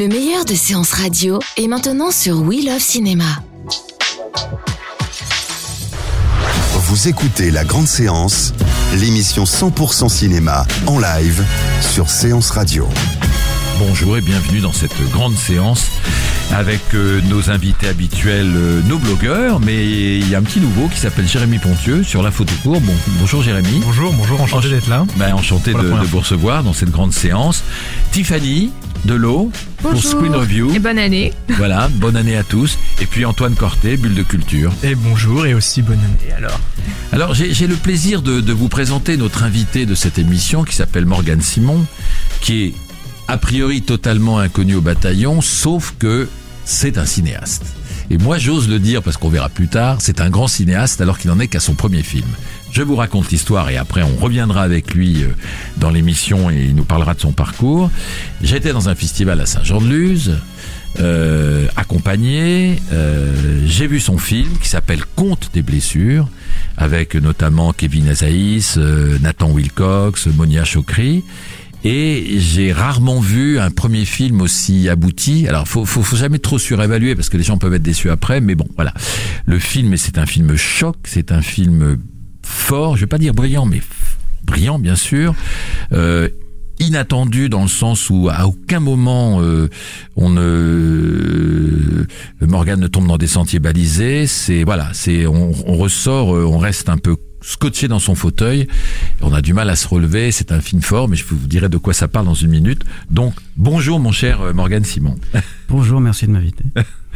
Le meilleur de séances radio est maintenant sur We Love Cinéma. Vous écoutez La Grande Séance, l'émission 100% cinéma en live sur Séance Radio. Bonjour et bienvenue dans cette grande séance avec euh, nos invités habituels, euh, nos blogueurs, mais il y a un petit nouveau qui s'appelle Jérémy Pontieux sur la photo court. Bon, bonjour Jérémy. Bonjour, bonjour, enchanté Ench- d'être là. Ben, enchanté de, vous recevoir dans cette grande séance. Tiffany Delot pour Screen Review. et bonne année. Voilà, bonne année à tous. Et puis Antoine Corté, Bulle de Culture. Et bonjour et aussi bonne année alors. Alors j'ai j'ai le plaisir de, de vous présenter notre invité de cette émission qui s'appelle Morgane Simon, qui est a priori totalement inconnu au bataillon, sauf que c'est un cinéaste. Et moi j'ose le dire parce qu'on verra plus tard, c'est un grand cinéaste alors qu'il n'en est qu'à son premier film. Je vous raconte l'histoire et après on reviendra avec lui euh, dans l'émission et il nous parlera de son parcours. J'étais dans un festival à Saint-Jean-de-Luz, euh, accompagné. euh, J'ai vu son film qui s'appelle Conte des blessures, avec notamment Kevin Azaïs, euh, Nathan Wilcox, Monia Chokri. Et j'ai rarement vu un premier film aussi abouti. Alors, faut, faut, faut jamais trop surévaluer parce que les gens peuvent être déçus après. Mais bon, voilà. Le film, c'est un film choc. C'est un film fort. Je vais pas dire brillant, mais brillant, bien sûr. Euh, inattendu dans le sens où à aucun moment euh, on ne Morgan ne tombe dans des sentiers balisés. C'est voilà, c'est on, on ressort, euh, on reste un peu scotché dans son fauteuil. On a du mal à se relever. C'est un film fort, mais je vous dirai de quoi ça parle dans une minute. Donc bonjour mon cher euh, Morgan Simon. Bonjour, merci de m'inviter.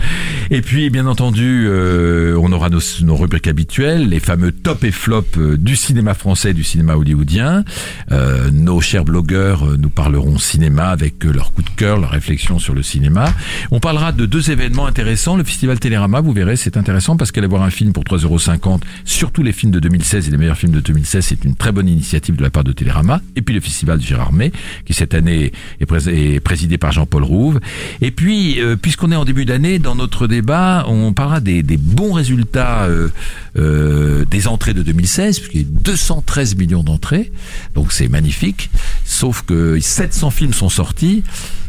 Et puis, bien entendu, euh, on aura nos, rubriques habituelles, les fameux top et flop euh, du cinéma français, du cinéma hollywoodien. Euh, nos chers blogueurs nous parleront cinéma avec leur coup de cœur, leur réflexion sur le cinéma. On parlera de deux événements intéressants. Le festival Télérama, vous verrez, c'est intéressant parce qu'aller voir un film pour 3,50€, surtout les films de 2016 et les meilleurs films de 2016, c'est une très bonne initiative de la part de Télérama. Et puis le festival Gérard May, qui cette année est, prés- est présidé par Jean-Paul Rouve. Et puis, puisqu'on est en début d'année, dans notre débat, on parlera des, bons résultats euh, euh, des entrées de 2016, puisqu'il y a eu 213 millions d'entrées, donc c'est magnifique. Sauf que 700 films sont sortis.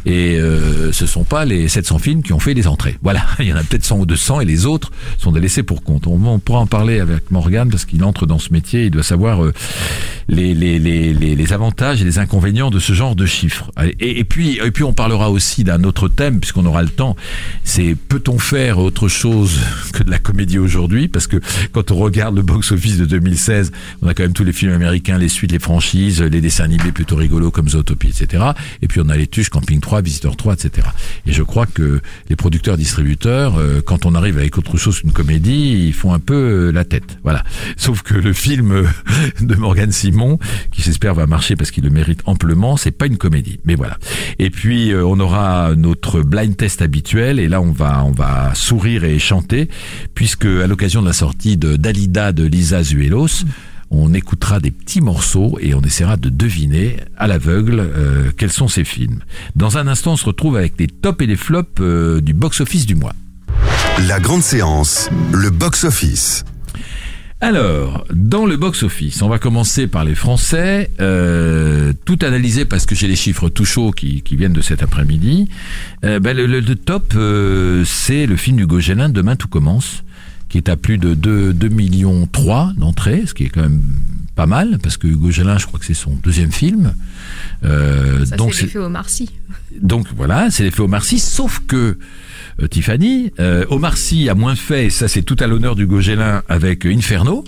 Et euh, ce sont pas les 700 films qui ont fait les entrées. Voilà, il y en a peut-être 100 ou 200 et les autres sont des laissés pour compte. On, pourra en parler avec Morgan parce qu'il entre dans ce métier, il doit savoir euh, les avantages et les inconvénients de ce genre de chiffres. Et, et puis, et puis on parlera aussi d'un autre thème puisqu'on aura le temps. C'est peut-on faire autre chose que de la comédie aujourd'hui? Parce que quand on regarde le box-office de 2016, on a quand même tous les films américains, les suites, les franchises, les dessins animés plutôt rigolos comme Zootopie, etc. Et puis on a les tuches, Camping 3, Visiteur 3, etc. Et je crois que les producteurs, distributeurs, euh, quand on arrive avec autre chose qu'une comédie, ils font un peu euh, la tête. Voilà. Sauf que le film euh, de Morgan Simon, qui j'espère va marcher parce qu'il le mérite amplement, c'est pas une comédie. Mais voilà. Et puis on aura notre blind test habituel et là on va on va sourire et chanter puisque à l'occasion de la sortie de Dalida de Lisa Zuelos, on écoutera des petits morceaux et on essaiera de deviner à l'aveugle euh, quels sont ces films. Dans un instant, on se retrouve avec les tops et les flops euh, du box-office du mois. La Grande Séance, le box-office. Alors, dans le box-office, on va commencer par les Français, euh, tout analysé parce que j'ai les chiffres tout chauds qui, qui viennent de cet après-midi. Euh, ben, le, le- le top, euh, c'est le film Hugo Gélin, Demain tout commence, qui est à plus de 2, 2 millions 3 d'entrées, ce qui est quand même pas mal, parce que Hugo Gélin, je crois que c'est son deuxième film. Euh, Ça, donc c'est l'effet Omar Sy. donc voilà, c'est l'effet Omar Sy, sauf que Tiffany, euh, Omar Sy a moins fait, et ça c'est tout à l'honneur du Gélin avec Inferno,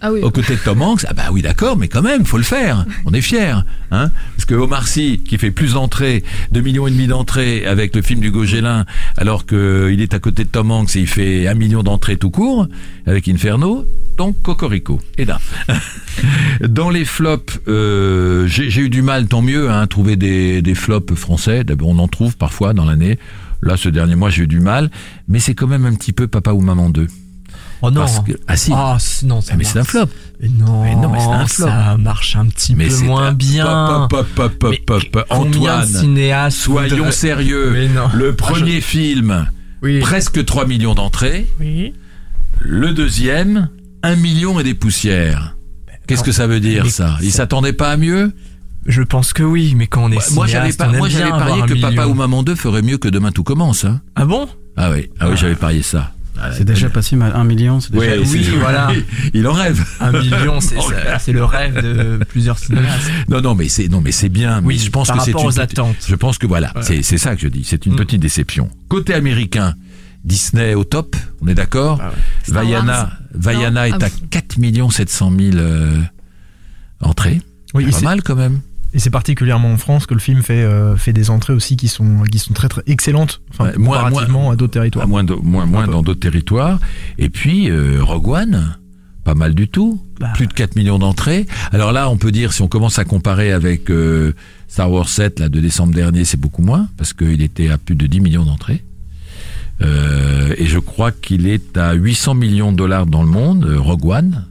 Ah oui. aux côtés de Tom Hanks, ah bah oui d'accord, mais quand même, faut le faire. On est fiers, hein Parce que Omar Sy, qui fait plus d'entrées, 2 millions et demi d'entrées avec le film du Gaugelin, alors qu'il est à côté de Tom Hanks et il fait un million d'entrées tout court avec Inferno, donc Cocorico. Et là, dans les flops, euh, j'ai eu du mal, tant mieux, hein, à trouver des, des flops français. D'abord, on en trouve parfois dans l'année. Là, ce dernier mois, j'ai eu du mal, mais c'est quand même un petit peu Papa ou Maman 2. Oh non. Parce que, ah si, Ah c- non, ça mais c'est un flop. Mais non, Mais non, mais un flop. ça marche un petit Mais peu moins un- bien. Pop, pop, pop, Mais Antoine, soyons sérieux. Mais non. Le Ah, premier film, Oui. presque 3 millions d'entrées. Oui. Le deuxième, 1 million et des poussières. Qu'est-ce que ça veut dire ça? Il ça- s'attendait pas à mieux? Je pense que oui, mais quand on est Moi j'avais pas, moi j'avais parié que un Papa ou Maman 2 ferait mieux que Demain tout commence. Hein. Ah bon? Ah oui, ah oui, j'avais parié ça. C'est déjà pas si mal. Un million, c'est déjà. Ouais, oui, c'est- voilà. Il en rêve. Un million, c'est le rêve de plusieurs cinéastes. Non, non, mais c'est non, mais c'est bien. Oui, mais je pense par que c'est aux attentes. Je pense que voilà, c'est c'est ça que je dis. C'est une Mm. petite déception. Côté américain, Disney au top, on est d'accord. Star Vaiana. Vaiana Non est Ah à oui. 4 700 000 euh, entrées. Oui, pas c'est- mal quand même. Et c'est particulièrement en France que le film fait, euh, fait des entrées aussi qui sont, qui sont très très excellentes, enfin, Ouais, moins- comparativement à d'autres territoires. À moins, de- moins, moins dans d'autres territoires. Et puis euh, Rogue One, pas mal du tout. Bah. Plus de 4 millions d'entrées. Alors là, on peut dire, si on commence à comparer avec euh, Star Wars 7 là, de décembre dernier, c'est beaucoup moins, parce qu'il était à plus de 10 millions d'entrées. Et je crois qu'il est à 800 millions de dollars dans le monde, Rogue One,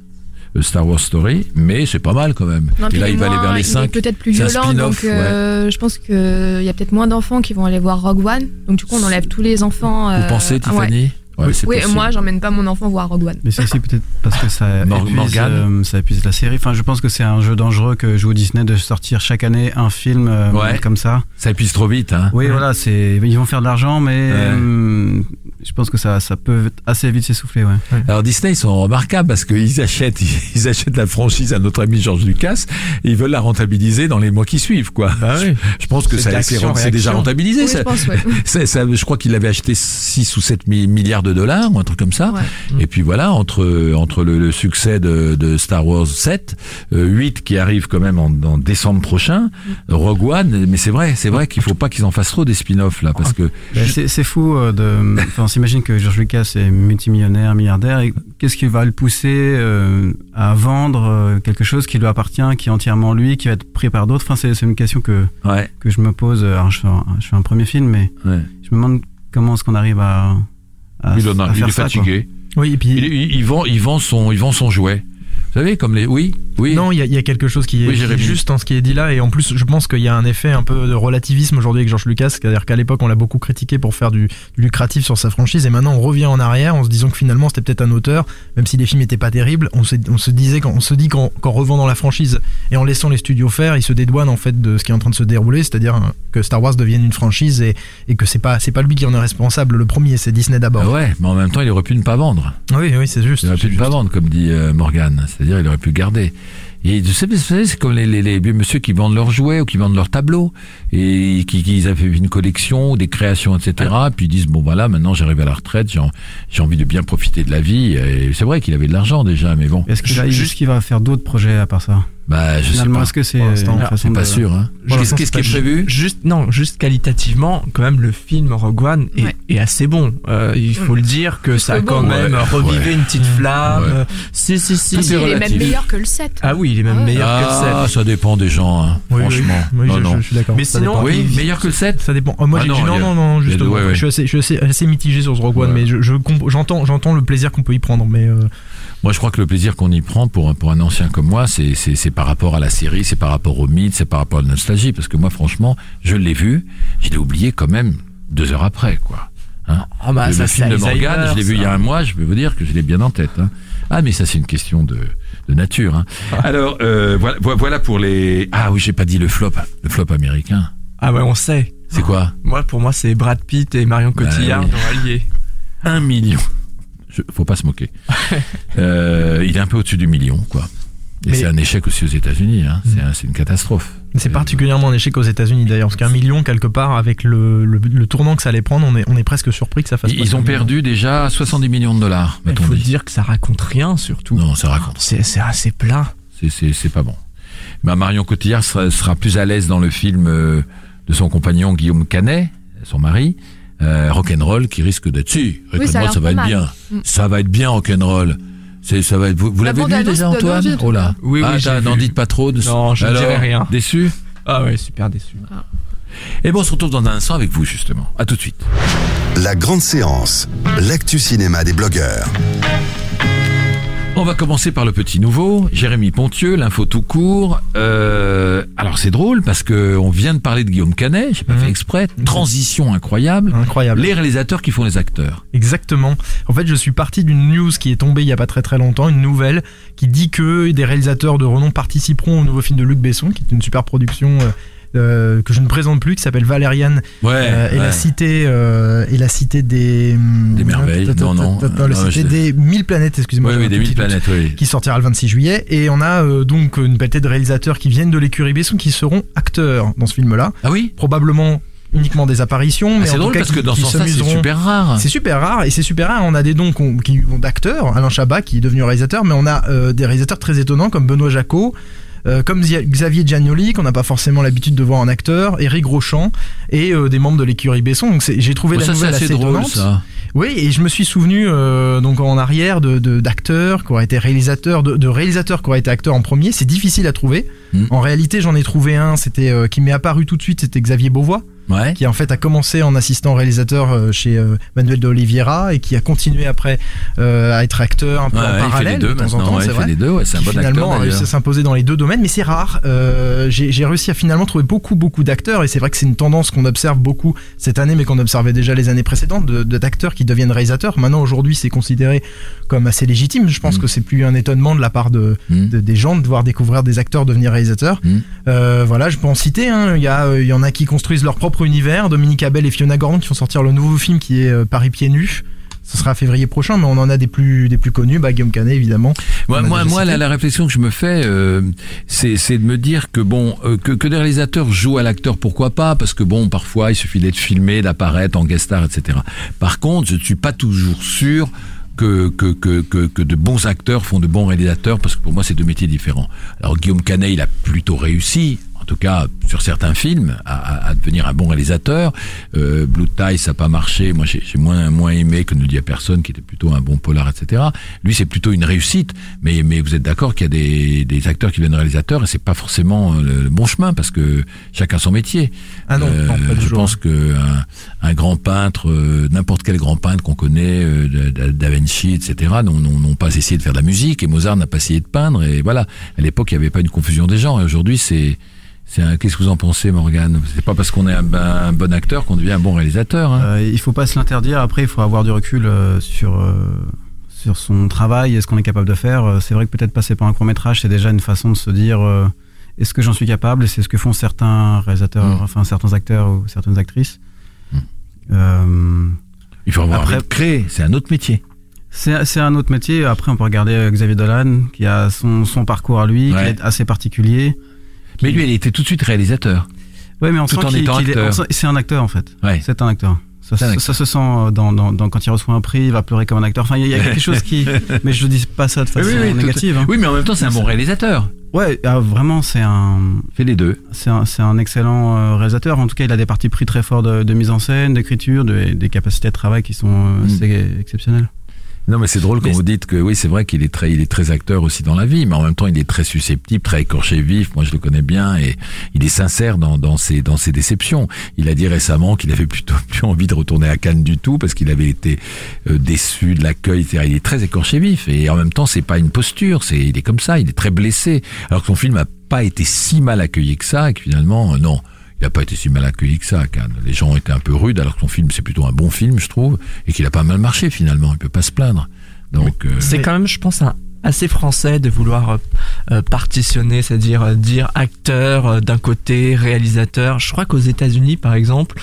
Star Wars Story, mais c'est pas mal quand même. Non, et là, il, va aller vers les il est 5. peut-être plus violent, donc euh, je pense qu'il y a peut-être moins d'enfants qui vont aller voir Rogue One. Donc du coup, on enlève tous les enfants. Vous euh, pensez, ah ouais. Ouais, Oui, possible. moi, j'emmène pas mon enfant voir Rogue One. Mais c'est aussi peut-être parce que ça épuise, euh, ça épuise la série. Enfin, je pense que c'est un jeu dangereux que joue Disney de sortir chaque année un film euh, Ouais. comme ça. Ça épuise trop vite, hein. Oui, voilà, c'est ils vont faire de l'argent, mais Ouais. euh, je pense que ça, ça peut assez vite s'essouffler, ouais. Alors Disney, ils sont remarquables parce qu'ils achètent, ils achètent la franchise à notre ami George Lucas et ils veulent la rentabiliser dans les mois qui suivent, quoi. Oui. Je pense que C'est ça, c'est déjà rentabilisé. Oui, ça. je pense, ouais. C'est- ça- je crois qu'il avait acheté 6 ou 7 mi- milliards de dollars ou un truc comme ça. Ouais. Et puis voilà, entre entre le, le succès de, de Star Wars 7, euh, 8 qui arrive quand même en, en décembre prochain, Rogue One, mais c'est vrai, c'est vrai qu'il faut pas qu'ils en fassent trop des spin-offs là, parce que Ben, C'est c'est fou euh, de. Enfin, on s'imagine que George Lucas est multimillionnaire, milliardaire, et qu'est-ce qui va le pousser euh, à vendre euh, quelque chose qui lui appartient, qui est entièrement lui, qui va être pris par d'autres? Enfin, c'est c'est une question que ouais, que je me pose. Alors, je fais un, je fais un premier film, mais ouais. je me demande comment est-ce qu'on arrive à, à, il, en a- à il faire est ça. quoi. fatigué. Oui, et puis. Il, il vend, il vend son, il vend son jouet. Vous savez, comme les, oui, oui. Non, il y, a- il y a quelque chose qui est, Oui, qui est Jérémy. juste dans ce qui est dit là, et en plus, je pense qu'il y a un effet un peu de relativisme aujourd'hui avec George Lucas, c'est-à-dire qu'à l'époque, on l'a beaucoup critiqué pour faire du, du lucratif sur sa franchise, et maintenant, on revient en arrière en se disant que finalement, c'était peut-être un auteur, même si les films n'étaient pas terribles, on se, on se disait, quand, on se dit qu'en revendant la franchise et en laissant les studios faire, ils se dédouanent en fait de ce qui est en train de se dérouler, c'est-à-dire hein, que Star Wars devienne une franchise et, et que c'est pas, c'est pas lui qui en est responsable. Le premier, c'est Disney d'abord. Ah ouais, mais en même temps, il aurait pu ne pas vendre. Oui, oui, c'est juste. Il aurait pu ne pas vendre, comme dit euh, Morgan. C'est-à-dire, il aurait pu garder. Et vous savez, c'est comme les, les, les vieux monsieur qui vendent leurs jouets ou qui vendent leurs tableaux et qui, qui ils avaient une collection, des créations, etc. Puis ils disent bon voilà, maintenant j'arrive à la retraite, j'ai en- j'ai envie de bien profiter de la vie. Et c'est vrai qu'il avait de l'argent déjà, mais bon, Est-ce qu'il va, Juste- est-ce qu'il va faire d'autres projets à part ça? Bah je sais Finalement, pas. est-ce que c'est l'instant, une alors, façon C'est pas de- sûr. Hein. Qu'est-ce qu'est-ce qui est c'est prévu Juste, non, juste qualitativement, quand même, le film Rogue One est, Ouais. est assez bon. Euh, il faut le dire que ça a quand même Ouais, revivé ouais. une petite flamme. Ouais. Euh, Si, si, si. Tout Il est même meilleur que le 7. Ah oui, il est même Ah ouais. meilleur que Ah, le 7. ça dépend des gens, hein, Oui, oui. franchement. Oui, non, je, non. je- je suis d'accord. Mais Ça sinon, dépend. Oui, il- meilleur que le 7 Ça dépend. Oh, moi, Ah j'ai non, dit non, il y a- non, non, il y a justement. deux, ouais, ouais. Je suis assez, je suis assez, assez mitigé sur ce Rogue One, Ouais. mais je, je comp- j'entends, j'entends le plaisir qu'on peut y prendre, mais euh, Moi, je crois que le plaisir qu'on y prend pour, un- pour un ancien comme moi, c'est, c'est, c'est par rapport à la série, c'est par rapport au mythe, c'est par rapport à la nostalgie. Parce que moi, franchement, je l'ai vu, je l'ai oublié quand même deux heures après, quoi. Hein Ah bah, le, ça, le c'est film de Alzheimer, Morgan, je l'ai vu il y a un mois, je peux vous dire que je l'ai bien en tête. Hein. Ah, mais ça, c'est une question de, de nature. Hein. Alors, euh, voilà, vo- voilà pour les... Ah oui, j'ai pas dit le flop, le flop américain. Ah ouais, on sait. C'est quoi? Moi, pour moi, c'est Brad Pitt et Marion Bah Cotillard oui. dans Allier. Un million. Faut pas se moquer. euh, il est un peu au-dessus du million, quoi. Et c'est un échec aussi aux États-Unis. Hein. C'est un- C'est une catastrophe. C'est particulièrement un échec aux États-Unis d'ailleurs, parce qu'un million quelque part avec le, le, le tournant que ça allait prendre, on est, on est presque surpris que ça fasse. Ils, ils ont ce million. perdu déjà 70 millions de dollars. Il faut dit. dire que ça raconte rien surtout. Non, ça raconte. C'est c'est assez plat. C'est- pas bon. Bah, Marion Cotillard sera, sera plus à l'aise dans le film euh, de son compagnon Guillaume Canet, son mari, euh, Rock'n'Roll, qui risque d'être... Si, Oui, ça Rock'n'Roll, l'air ça, va être mal. bien. Mm. Ça va être bien, Rock'n'Roll. C'est, ça va être, vous vous La l'avez vu déjà, Antoine Oh là. Oui, oui, ah, n'en dites pas trop. De... Non, je ne Alors, dirai rien. Déçu Ah ouais, super déçu. Et bon, on se retrouve dans un instant avec vous, justement. À tout de suite. La grande séance, l'actu cinéma des blogueurs. On va commencer par le petit nouveau, Jérémy Pontieux, l'info tout court. Euh, alors c'est drôle parce que on vient de parler de Guillaume Canet, j'ai pas Mhm. fait exprès, transition incroyable. Incroyable. Les réalisateurs qui font les acteurs. Exactement. En fait, je suis parti d'une news qui est tombée il y a pas très très longtemps, une nouvelle qui dit que des réalisateurs de renom participeront au nouveau film de Luc Besson, qui est une super production euh, euh, que je ne présente plus, qui s'appelle Valériane Ouais. euh, et ouais. la cité euh, et la cité des Des merveilles. Non, non. la cité des mille planètes. Excusez-moi. Oui, oui, des mille planètes, oui. qui sortira le 26 juillet et on a donc une pelletée de réalisateurs qui viennent de l'écurie Besson qui seront acteurs dans ce film-là Ah oui? Probablement uniquement des apparitions Ah, mais C'est drôle cas parce qui- que dans ce sens-là, c'est super rare. C'est super rare et c'est super rare. On a des dons qu'on- qui vont d'acteurs, Alain Chabat qui est devenu réalisateur, mais on a euh, des réalisateurs très étonnants comme Benoît Jacot. Euh, comme Xavier Giannoli, qu'on n'a pas forcément l'habitude de voir en acteur, Eric Rochant et euh, des membres de l'écurie Besson. Donc j'ai trouvé Bon, la ça, nouvelle assez assez, drôle, étonnante. ça. Oui, et je me suis souvenu euh, donc en arrière de d'acteurs qui auraient été réalisateurs, de, de réalisateurs qui auraient été acteurs en premier. C'est difficile à trouver. Mm. En réalité, j'en ai trouvé un. C'était qui m'est apparu tout de suite. C'était Xavier Beauvois Ouais. qui en fait a commencé en assistant réalisateur euh, chez euh, Manuel de Oliveira et qui a continué après euh, à être acteur un peu Ouais, en parallèle de temps en temps, c'est vrai. les deux. C'est un bon finalement acteur a réussi à s'imposer dans les deux domaines, mais c'est rare. J'ai réussi à finalement trouver beaucoup beaucoup d'acteurs et c'est vrai que c'est une tendance qu'on observe beaucoup cette année, mais qu'on observait déjà les années précédentes, de de- d'acteurs qui deviennent réalisateurs. Maintenant aujourd'hui, c'est considéré comme assez légitime. Je pense Mm. que c'est plus un étonnement de la part de, Mm. de- des gens de voir découvrir des acteurs devenir réalisateurs. Mm. Euh, voilà, je peux en citer. hein. Il y a, il y en a qui construisent leur propre univers. Dominique Abel et Fiona Gordon qui vont sortir le nouveau film qui est euh, Paris pieds nus. Ce sera février prochain, mais on en a des plus des plus connus. Bah, Guillaume Canet évidemment. Moi, la, la réflexion que je me fais, euh, c'est c'est de me dire que bon, euh, que, que des réalisateurs jouent à l'acteur, pourquoi pas Parce que bon, parfois, il suffit d'être filmé, d'apparaître en guest star, etc. Par contre, je ne suis pas toujours sûr que, que, que, que, que de bons acteurs font de bons réalisateurs, parce que pour moi, c'est deux métiers différents. Alors, Guillaume Canet, il a plutôt réussi. En tout cas, sur certains films, à, à- devenir un bon réalisateur. Euh, Blue Tie, ça n'a pas marché. Moi, j'ai moins moins aimé que Ne dit à personne, qui était plutôt un bon polar, etc. Lui, c'est plutôt une réussite. Mais mais vous êtes d'accord qu'il y a des, des acteurs qui deviennent réalisateurs et c'est pas forcément le, le bon chemin parce que chacun son métier. Ah non, Euh, non, je toujours. pense que un, un grand peintre, euh, n'importe quel grand peintre qu'on connaît, euh, Da- Vinci, etc., n'ont pas essayé de faire de la musique et Mozart n'a pas essayé de peindre. Et voilà, à l'époque, il n'y avait pas une confusion des genres. Et aujourd'hui, c'est Qu'est-ce que vous en pensez, Morgane? C'est pas parce qu'on est un, un bon acteur qu'on devient un bon réalisateur. Hein. Euh, il faut pas se l'interdire. Après, il faut avoir du recul euh, sur euh, sur son travail et ce qu'on est capable de faire. Euh, C'est vrai que peut-être passer par un court métrage, c'est déjà une façon de se dire est-ce que j'en suis capable? C'est ce que font certains réalisateurs, Mm. enfin certains acteurs ou certaines actrices. Mm. Il faut avoir après- créer. C'est un autre métier. c'est un autre métier. Après, on peut regarder Xavier Dolan, qui a son, son parcours à lui, Ouais. qui est assez particulier. Mais lui, il était tout de suite réalisateur. Ouais, mais on Tout sent en étant acteur. C'est un acteur en fait. Ouais. C'est un acteur. Ça, se sent dans, dans, dans- quand il reçoit un prix, il va pleurer comme un acteur. Enfin, il y, a- quelque chose qui. Mais je ne dis pas ça de façon Oui, négative. hein. Oui, mais en même temps, c'est un bon réalisateur. Ouais, ah, vraiment, c'est un, fait les deux. c'est un, excellent euh, réalisateur. En tout cas, il a des parties pris très forts de, de mise en scène, d'écriture, de- des capacités de travail qui sont euh, Mm. assez exceptionnelles. Non, mais c'est drôle quand Mais vous dites que oui, c'est vrai qu'il est très, il est très acteur aussi dans la vie, mais en même temps, il est très susceptible, très écorché vif. Moi, je le connais bien et il est sincère dans, dans ses, dans ses déceptions. Il a dit récemment qu'il avait plutôt plus envie de retourner à Cannes du tout parce qu'il avait été euh, déçu de l'accueil. etc. Il est très écorché vif et en même temps, c'est pas une posture. C'est, il est comme ça. Il est très blessé. Alors que son film a pas été si mal accueilli que ça et que finalement, euh, non. Il n'a pas été si mal accueilli que ça à Cannes. Les gens ont été un peu rudes, alors que son film, c'est plutôt un bon film, je trouve, et qu'il a pas mal marché finalement. Il peut pas se plaindre. Donc, euh, C'est quand même, je pense, un- assez français de vouloir euh, euh, partitionner, c'est-à-dire dire acteur euh, d'un côté, réalisateur. Je crois qu'aux États-Unis, par exemple,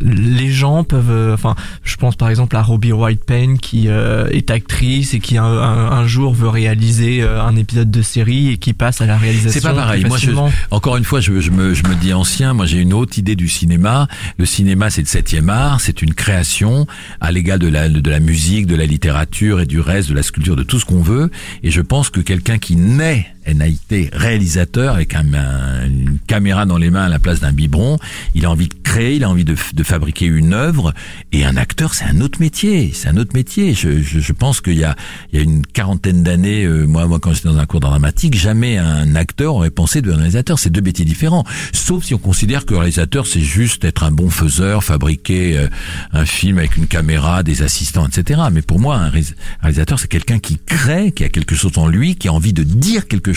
les gens peuvent, euh, enfin, je pense par exemple à Robbie White Payne qui euh, est actrice et qui un, un, un jour veut réaliser euh, un épisode de série et qui passe à la réalisation. C'est pas pareil. Moi, je, encore une fois, je, je me, je me dis ancien. Moi, j'ai une autre idée du cinéma. Le cinéma, c'est le septième art. C'est une création à l'égal de la, de la musique, de la littérature et du reste, de la sculpture, de tout ce qu'on veut. Et je pense que quelqu'un qui naît NAIT réalisateur avec un, un- une caméra dans les mains à la place d'un biberon. Il a envie de créer, il a envie de, de fabriquer une œuvre. Et un acteur, c'est un autre métier. C'est un autre métier. Je, je, je pense qu'il y a, il y a une quarantaine d'années, euh, moi, moi, quand j'étais dans un cours dramatique, jamais un acteur aurait pensé de réalisateur. C'est deux métiers différents. Sauf si on considère que réalisateur, c'est juste être un bon faiseur, fabriquer euh, un film avec une caméra, des assistants, etc. Mais pour moi, un réalisateur, c'est quelqu'un qui crée, qui a quelque chose en lui, qui a envie de dire quelque chose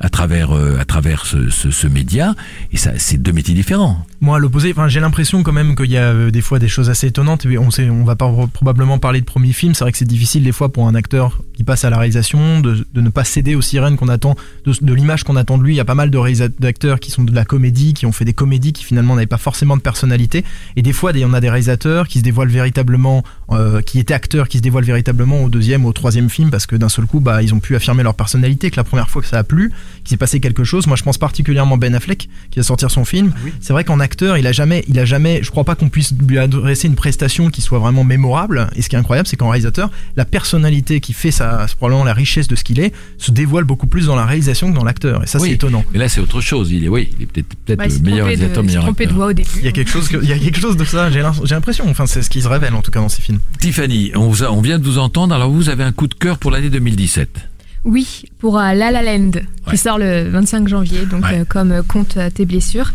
à travers euh, à travers ce, média. Et ça, c'est deux métiers différents. Moi, à l'opposé, j'ai l'impression quand même qu'il y a euh, des fois des choses assez étonnantes. On sait, on va pas probablement parler de premier film. C'est vrai que c'est difficile des fois pour un acteur qui passe à la réalisation de, de ne pas céder aux sirènes qu'on attend, de, de l'image qu'on attend de lui. Il y a pas mal de d'acteurs qui sont de la comédie, qui ont fait des comédies qui finalement n'avaient pas forcément de personnalité. Et des fois, il y en a des réalisateurs qui se dévoilent véritablement, euh, qui étaient acteurs, qui se dévoilent véritablement au deuxième ou au troisième film parce que d'un seul coup, bah, ils ont pu affirmer leur personnalité. Que la première fois que ça a plu, qu'il s'est passé quelque chose. Moi, je pense particulièrement Ben Affleck qui va sortir son film. C'est vrai qu'en acteur, il a jamais, il a jamais, je crois pas qu'on puisse lui adresser une prestation qui soit vraiment mémorable. Et ce qui est incroyable, c'est qu'en réalisateur, la personnalité qui fait sa, c'est probablement la richesse de ce qu'il est, se dévoile beaucoup plus dans la réalisation que dans l'acteur. Et ça, Oui. c'est étonnant. Mais là, c'est autre chose. Il est, oui, il est peut-être peut-être Bah, il le meilleur trompé de- réalisateur, meilleur trompé de acteur. voix au début. Il y a quelque chose, que- il y a quelque chose de ça. J'ai l'im- j'ai l'impression. Enfin, c'est ce qui se révèle en tout cas dans ces films. Tiffany, on, vous a- on vient de vous entendre. Alors, vous avez un coup de cœur pour l'année 2017. Oui, pour euh, La La Land, Ouais. qui sort le 25 janvier, donc Ouais. euh, comme euh, compte euh, tes blessures.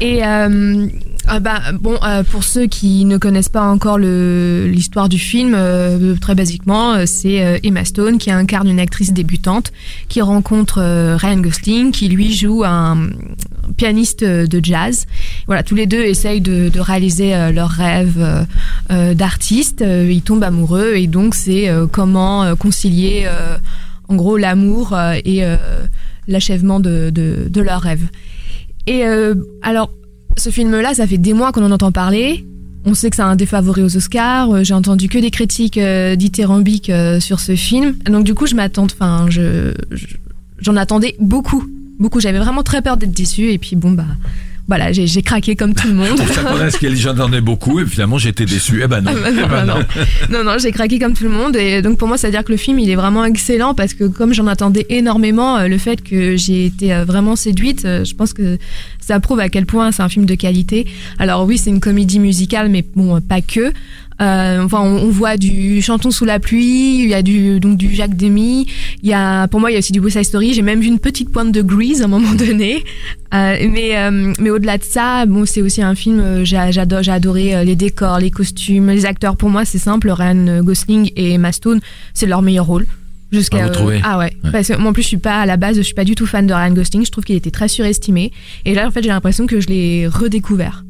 Et euh, ah bah, bon, pour ceux qui ne connaissent pas encore l'histoire du film, euh, très basiquement, c'est Emma Stone qui incarne une actrice débutante qui rencontre Ryan Gosling, qui lui joue un pianiste de jazz. Voilà, tous les deux essayent de, de réaliser leur rêve euh, euh, d'artiste. Ils tombent amoureux et donc c'est euh, comment concilier euh, en gros l'amour euh, et euh, l'achèvement de, de, de leur rêve. Et euh, alors, ce film-là, ça fait des mois qu'on en entend parler. On sait que c'est un des favoris aux Oscars. J'ai entendu que des critiques dithyrambiques sur ce film. Donc du coup, je m'attends. Enfin, je je- j'en attendais beaucoup, beaucoup. J'avais vraiment très peur d'être déçue. Et puis bon bah. Voilà, j'ai craqué comme tout le monde. Ça y a- j'en beaucoup et finalement j'étais déçu. Eh ben non. Ah bah non, non, non, non, j'ai craqué comme tout le monde et donc pour moi ça veut dire que le film il est vraiment excellent parce que comme j'en attendais énormément, euh, le fait que j'ai été euh, vraiment séduite, euh, je pense que ça prouve à quel point c'est un film de qualité. Alors oui c'est une comédie musicale mais bon pas que. Euh, enfin on, on voit du Chantons sous la pluie, il y a du donc du Jacques Demy, il y a pour moi il y a aussi du West Side Story, j'ai même vu une petite pointe de Grease à un moment donné. Euh, mais euh, mais au-delà de ça, bon c'est aussi un film euh, j'ai j'adore j'ai adoré euh, les décors, les costumes, les acteurs. Pour moi c'est simple, Ryan Gosling et Emma Stone, c'est leur meilleur rôle. Jusqu'à Ah, trouvez ah ouais, Ouais. parce que moi en plus je suis pas à la base je suis pas du tout fan de Ryan Gosling. Je trouve qu'il était très surestimé. Et là en fait j'ai l'impression que je l'ai redécouvert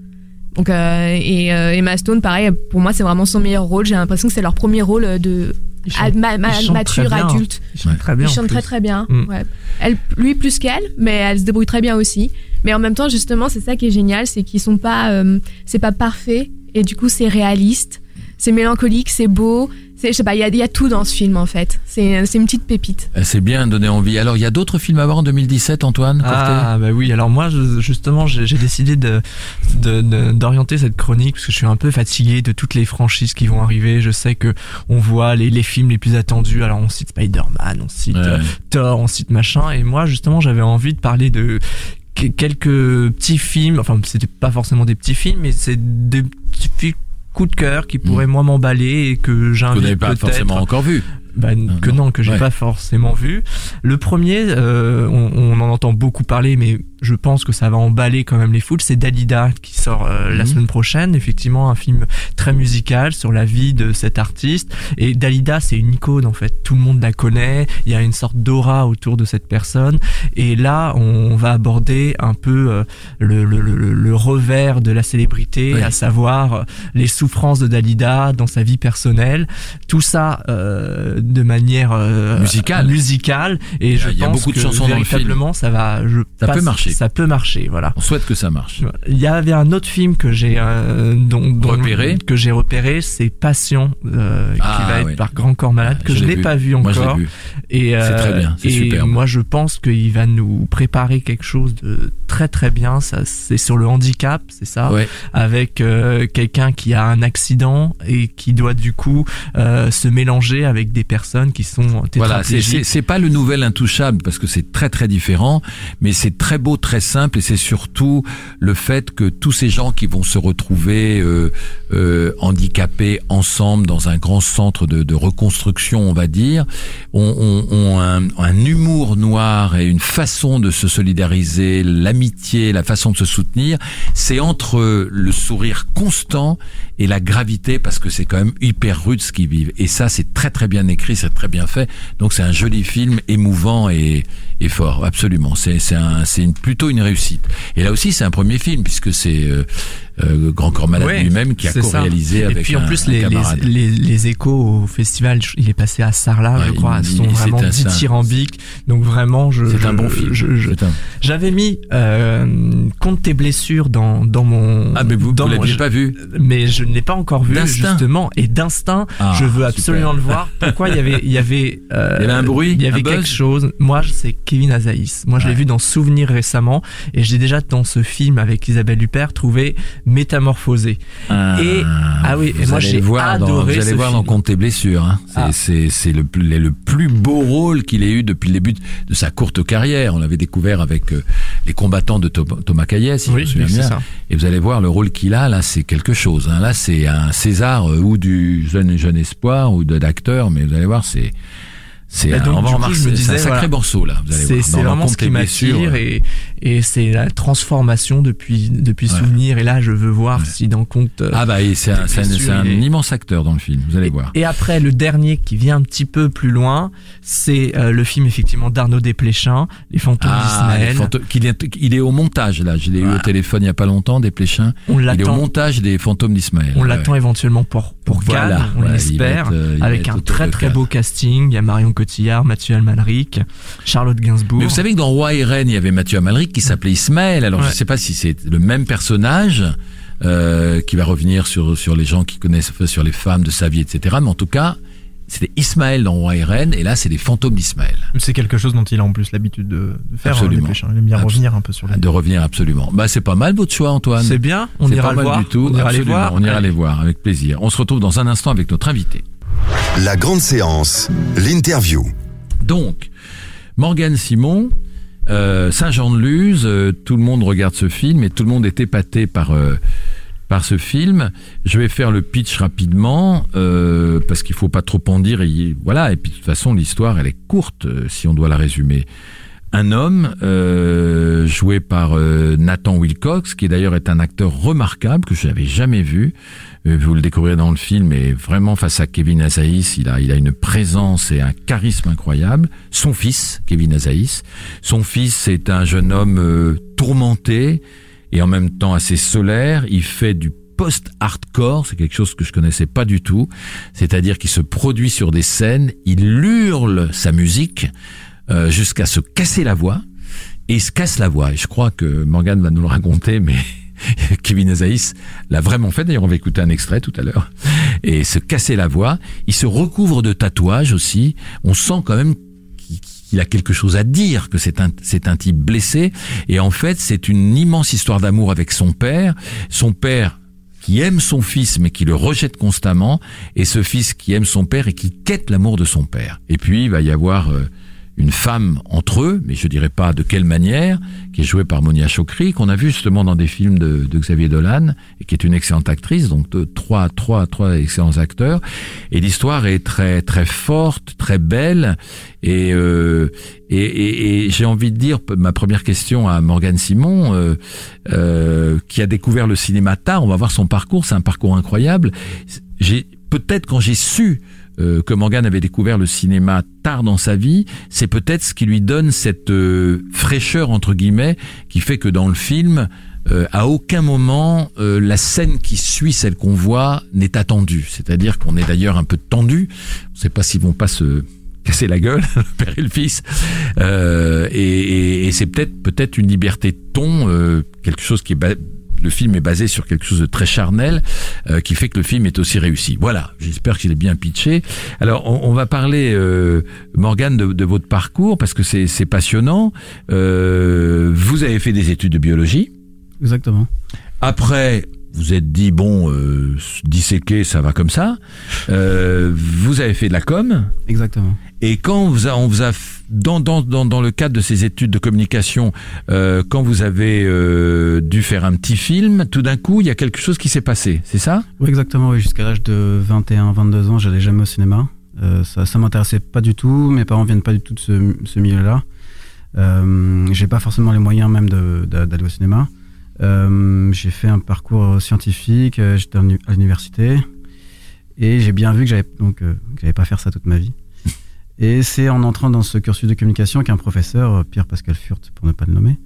donc euh, et euh, Emma Stone pareil pour moi c'est vraiment son meilleur rôle j'ai l'impression que c'est leur premier rôle de chante- ma- ma- mature très bien. adulte Il chante Ouais. très bien. il en chante plus. très très bien. Mm. Ouais. Elle, lui plus qu'elle, mais elle se débrouille très bien aussi. Mais en même temps, justement, c'est ça qui est génial, c'est qu'ils sont pas, euh, c'est pas parfait et du coup c'est réaliste, c'est mélancolique, c'est beau. C'est, je sais pas, il y a, il y a tout dans ce film en fait. C'est, une petite pépite. Eh, C'est bien donné envie. Alors il y a d'autres films à voir en 2017, Antoine. Ah bah oui, alors moi je- justement j'ai décidé de de- de- d'orienter cette chronique parce que je suis un peu fatigué de toutes les franchises qui vont arriver. Je sais que on voit les, les films les plus attendus. Alors on cite Spider-Man, on cite Ouais. euh, Thor, on cite machin. Et moi justement j'avais envie de parler de que- quelques petits films. Enfin c'était pas forcément des petits films, mais c'est des petits films coup de cœur qui pourraient moi m'emballer et que Vous j'invite n'avez pas peut-être forcément encore vu. bah, que non. non, que j'ai Ouais. pas forcément vu. Le premier, euh, on, on en entend beaucoup parler, mais je pense que ça va emballer quand même les foules. C'est Dalida qui sort euh, la Mhm. semaine prochaine. Effectivement, un film très musical sur la vie de cet artiste. Et Dalida, c'est une icône en fait. Tout le monde la connaît. Il y a une sorte d'aura autour de cette personne. Et là, on va aborder un peu euh, le, le, le, le revers de la célébrité, Oui. à savoir euh, les souffrances de Dalida dans sa vie personnelle. Tout ça euh, de manière euh, Musicale. musicale. Et a- je il y a pense beaucoup de que chansons dans le film. ça va. Je Ça peut marcher. Ça peut marcher, voilà. On souhaite que ça marche. Il y avait un autre film que j'ai euh, dont, dont- Repéré que j'ai repéré, c'est Passion, euh, qui Ah, va être par Grand Corps Malade, que Je je, n'ai pas vu Moi, je l'ai encore. vu. Et C'est euh, très bien, c'est et superbe. Moi, je pense qu'il va nous préparer quelque chose de très très bien. Ça, c'est sur le handicap, c'est ça, Ouais. avec euh, quelqu'un qui a un accident et qui doit du coup euh, se mélanger avec des personnes qui sont Voilà, tétraplégiques. c'est c'est pas le nouvel intouchable parce que c'est très très différent, mais c'est très beau, très simple et c'est surtout le fait que tous ces gens qui vont se retrouver euh, euh, handicapés ensemble dans un grand centre de, de reconstruction, on va dire, ont, ont- ont un, un humour noir et une façon de se solidariser, l'amitié, la façon de se soutenir. C'est entre le sourire constant et la gravité parce que c'est quand même hyper rude ce qu'ils vivent. Et ça, c'est très très bien écrit, c'est très bien fait. Donc c'est un joli film, émouvant et, et fort, absolument. C'est c'est un, une, plutôt une réussite. Et là aussi, c'est un premier film puisque c'est euh, euh, Grand Corps Malade Ouais, lui-même qui a co-réalisé avec Et puis en un- plus, un les, camarade. les, les, les échos au festival, je- il est passé à Sarlat, Ouais, je crois, il- sont il- vraiment dithyrambiques. Donc vraiment, je. C'est un je- bon film. je- je- un- J'avais mis euh, Compte tes blessures dans, dans mon. Ah mais vous, dans vous l'aviez je- pas vu Mais je ne l'ai pas encore vu, justement. Et d'instinct, Ah, je veux super. absolument le voir. Pourquoi il y avait. Il y avait, euh, Il y avait un bruit, Il y avait quelque chose. Moi, c'est Kevin Azaïs. Moi, je l'ai Ouais. vu dans Souvenir récemment. Et j'ai déjà, dans ce film avec Isabelle Huppert, trouvé Métamorphosé. Et- ah oui, et moi, allez j'ai voir dans, adoré Vous allez voir film. dans Compte tes blessures. Hein. C'est Ah. le, plus- le plus beau rôle qu'il ait eu depuis le début de sa courte carrière. On l'avait découvert avec euh, les combattants de Tho- Thomas Caillet, si je me souviens bien. Et vous allez voir le rôle qu'il a là, c'est quelque chose. Hein. Là, c'est un César euh, ou du jeune jeune espoir ou de d'acteur, mais vous allez voir, c'est c'est Bah un, du en coup, voir, je me c'est un disais, sacré voilà. morceau là. C'est c'est vraiment ce qui m'attire et, et c'est la transformation depuis, depuis Ouais. Souvenir. Et là, je veux voir si dans Compte. euh, Ah bah c'est un, c'est un- c'est un immense acteur dans le film. Vous allez voir. Et après, le dernier qui vient un petit peu plus loin, c'est euh, le film effectivement d'Arnaud Desplechin, Les fantômes Ah, il est au montage là. Je l'ai eu au téléphone il y a pas longtemps, des Pléchins. On Il est au l'attend. montage des fantômes d'Ismaël. On Ouais. l'attend éventuellement pour, pour Voilà, Cannes, on l'espère, euh, avec un très très beau casting. Il y a Marion Cotillard, Mathieu Almalric, Charlotte Gainsbourg. Mais vous savez que dans Roi et Reine, il y avait Mathieu Amalric qui s'appelait Ismaël. Alors je Ouais. sais pas si c'est le même personnage euh, qui va revenir sur sur les gens qui connaissent, sur les femmes de sa vie, etc. Mais en tout cas, c'était Ismaël dans Roi et Reine, et là c'est les fantômes d'Ismaël. C'est quelque chose dont il a en plus l'habitude de, de faire. Absolument. hein. Il aime bien revenir un peu sur les. De revenir absolument. Bah c'est pas mal votre choix, Antoine. C'est bien, on ira pas le mal voir. du tout. On ira les voir. On ira les voir avec plaisir. On se retrouve dans un instant avec notre invité. La grande séance, l'interview. Donc, Morgane Simon, euh, Saint-Jean-de-Luz, euh, tout le monde regarde ce film et tout le monde est épaté par euh, par ce film. Je vais faire le pitch rapidement parce qu'il faut pas trop en dire. Et, voilà. Et puis de toute façon, l'histoire elle est courte si on doit la résumer. Un homme joué par Nathan Wilcox, qui d'ailleurs est un acteur remarquable que je n'avais jamais vu. Euh, vous le découvrirez dans le film, et vraiment face à Kevin Azaïs, il a, il a une présence et un charisme incroyable. Son fils, Kevin Azaïs, son fils est un jeune homme euh, tourmenté et en même temps assez solaire. Il fait du post-hardcore, c'est quelque chose que je connaissais pas du tout. C'est-à-dire qu'il se produit sur des scènes, il hurle sa musique euh, jusqu'à se casser la voix et il se casse la voix. Et je crois que Morgan va nous le raconter, mais Kevin Azaïs l'a vraiment fait. D'ailleurs, on va écouter un extrait tout à l'heure. Et se casser la voix. Il se recouvre de tatouages aussi. On sent quand même qu'il a quelque chose à dire, que c'est un, c'est un type blessé. Et en fait, c'est une immense histoire d'amour avec son père. Son père qui aime son fils mais qui le rejette constamment, et ce fils qui aime son père et qui quête l'amour de son père. Et puis il va y avoir euh, une femme entre eux, mais je dirais pas de quelle manière, qui est jouée par Monia Chokri, qu'on a vu justement dans des films de, de Xavier Dolan, et qui est une excellente actrice, donc de, trois, trois, trois excellents acteurs. Et l'histoire est très, très forte, très belle, et, euh, et, et, et j'ai envie de dire, ma première question à Morgane Simon, euh, euh, qui a découvert le cinéma tard, on va voir son parcours, c'est un parcours incroyable. J'ai peut-être quand j'ai su euh, que Morgan avait découvert le cinéma tard dans sa vie, c'est peut-être ce qui lui donne cette euh, fraîcheur entre guillemets qui fait que dans le film, euh, à aucun moment la scène qui suit celle qu'on voit n'est attendue. C'est-à-dire qu'on est d'ailleurs un peu tendu. On ne sait pas s'ils vont pas se casser la gueule, le père et le fils. Et c'est peut-être peut-être une liberté de ton, quelque chose qui est le film est basé sur quelque chose de très charnel, euh, qui fait que le film est aussi réussi. Voilà, j'espère qu'il est bien pitché. Alors, on, on va parler, euh, Morgane, de, de votre parcours, parce que c'est passionnant. Euh, vous avez fait des études de biologie. Exactement. Après, vous êtes dit, bon, euh, disséquer, ça va comme ça. Euh, vous avez fait de la com. Exactement. Et quand on vous a, on vous a f- dans, dans, dans, dans le cadre de ces études de communication, euh, quand vous avez euh, dû faire un petit film, tout d'un coup, il y a quelque chose qui s'est passé, c'est ça? Oui, exactement. Oui, jusqu'à l'âge de 21, 22 ans, j'allais jamais au cinéma. Euh, ça, ça m'intéressait pas du tout. Mes parents viennent pas du tout de ce, ce milieu-là. J'ai pas forcément les moyens même d'aller au cinéma. Euh, j'ai fait un parcours scientifique. euh, J'étais à l'université et j'ai bien vu que j'avais donc euh, que j'allais pas faire ça toute ma vie. Et c'est en entrant dans ce cursus de communication qu'un professeur, euh, Pierre Pascal Furt, pour ne pas le nommer,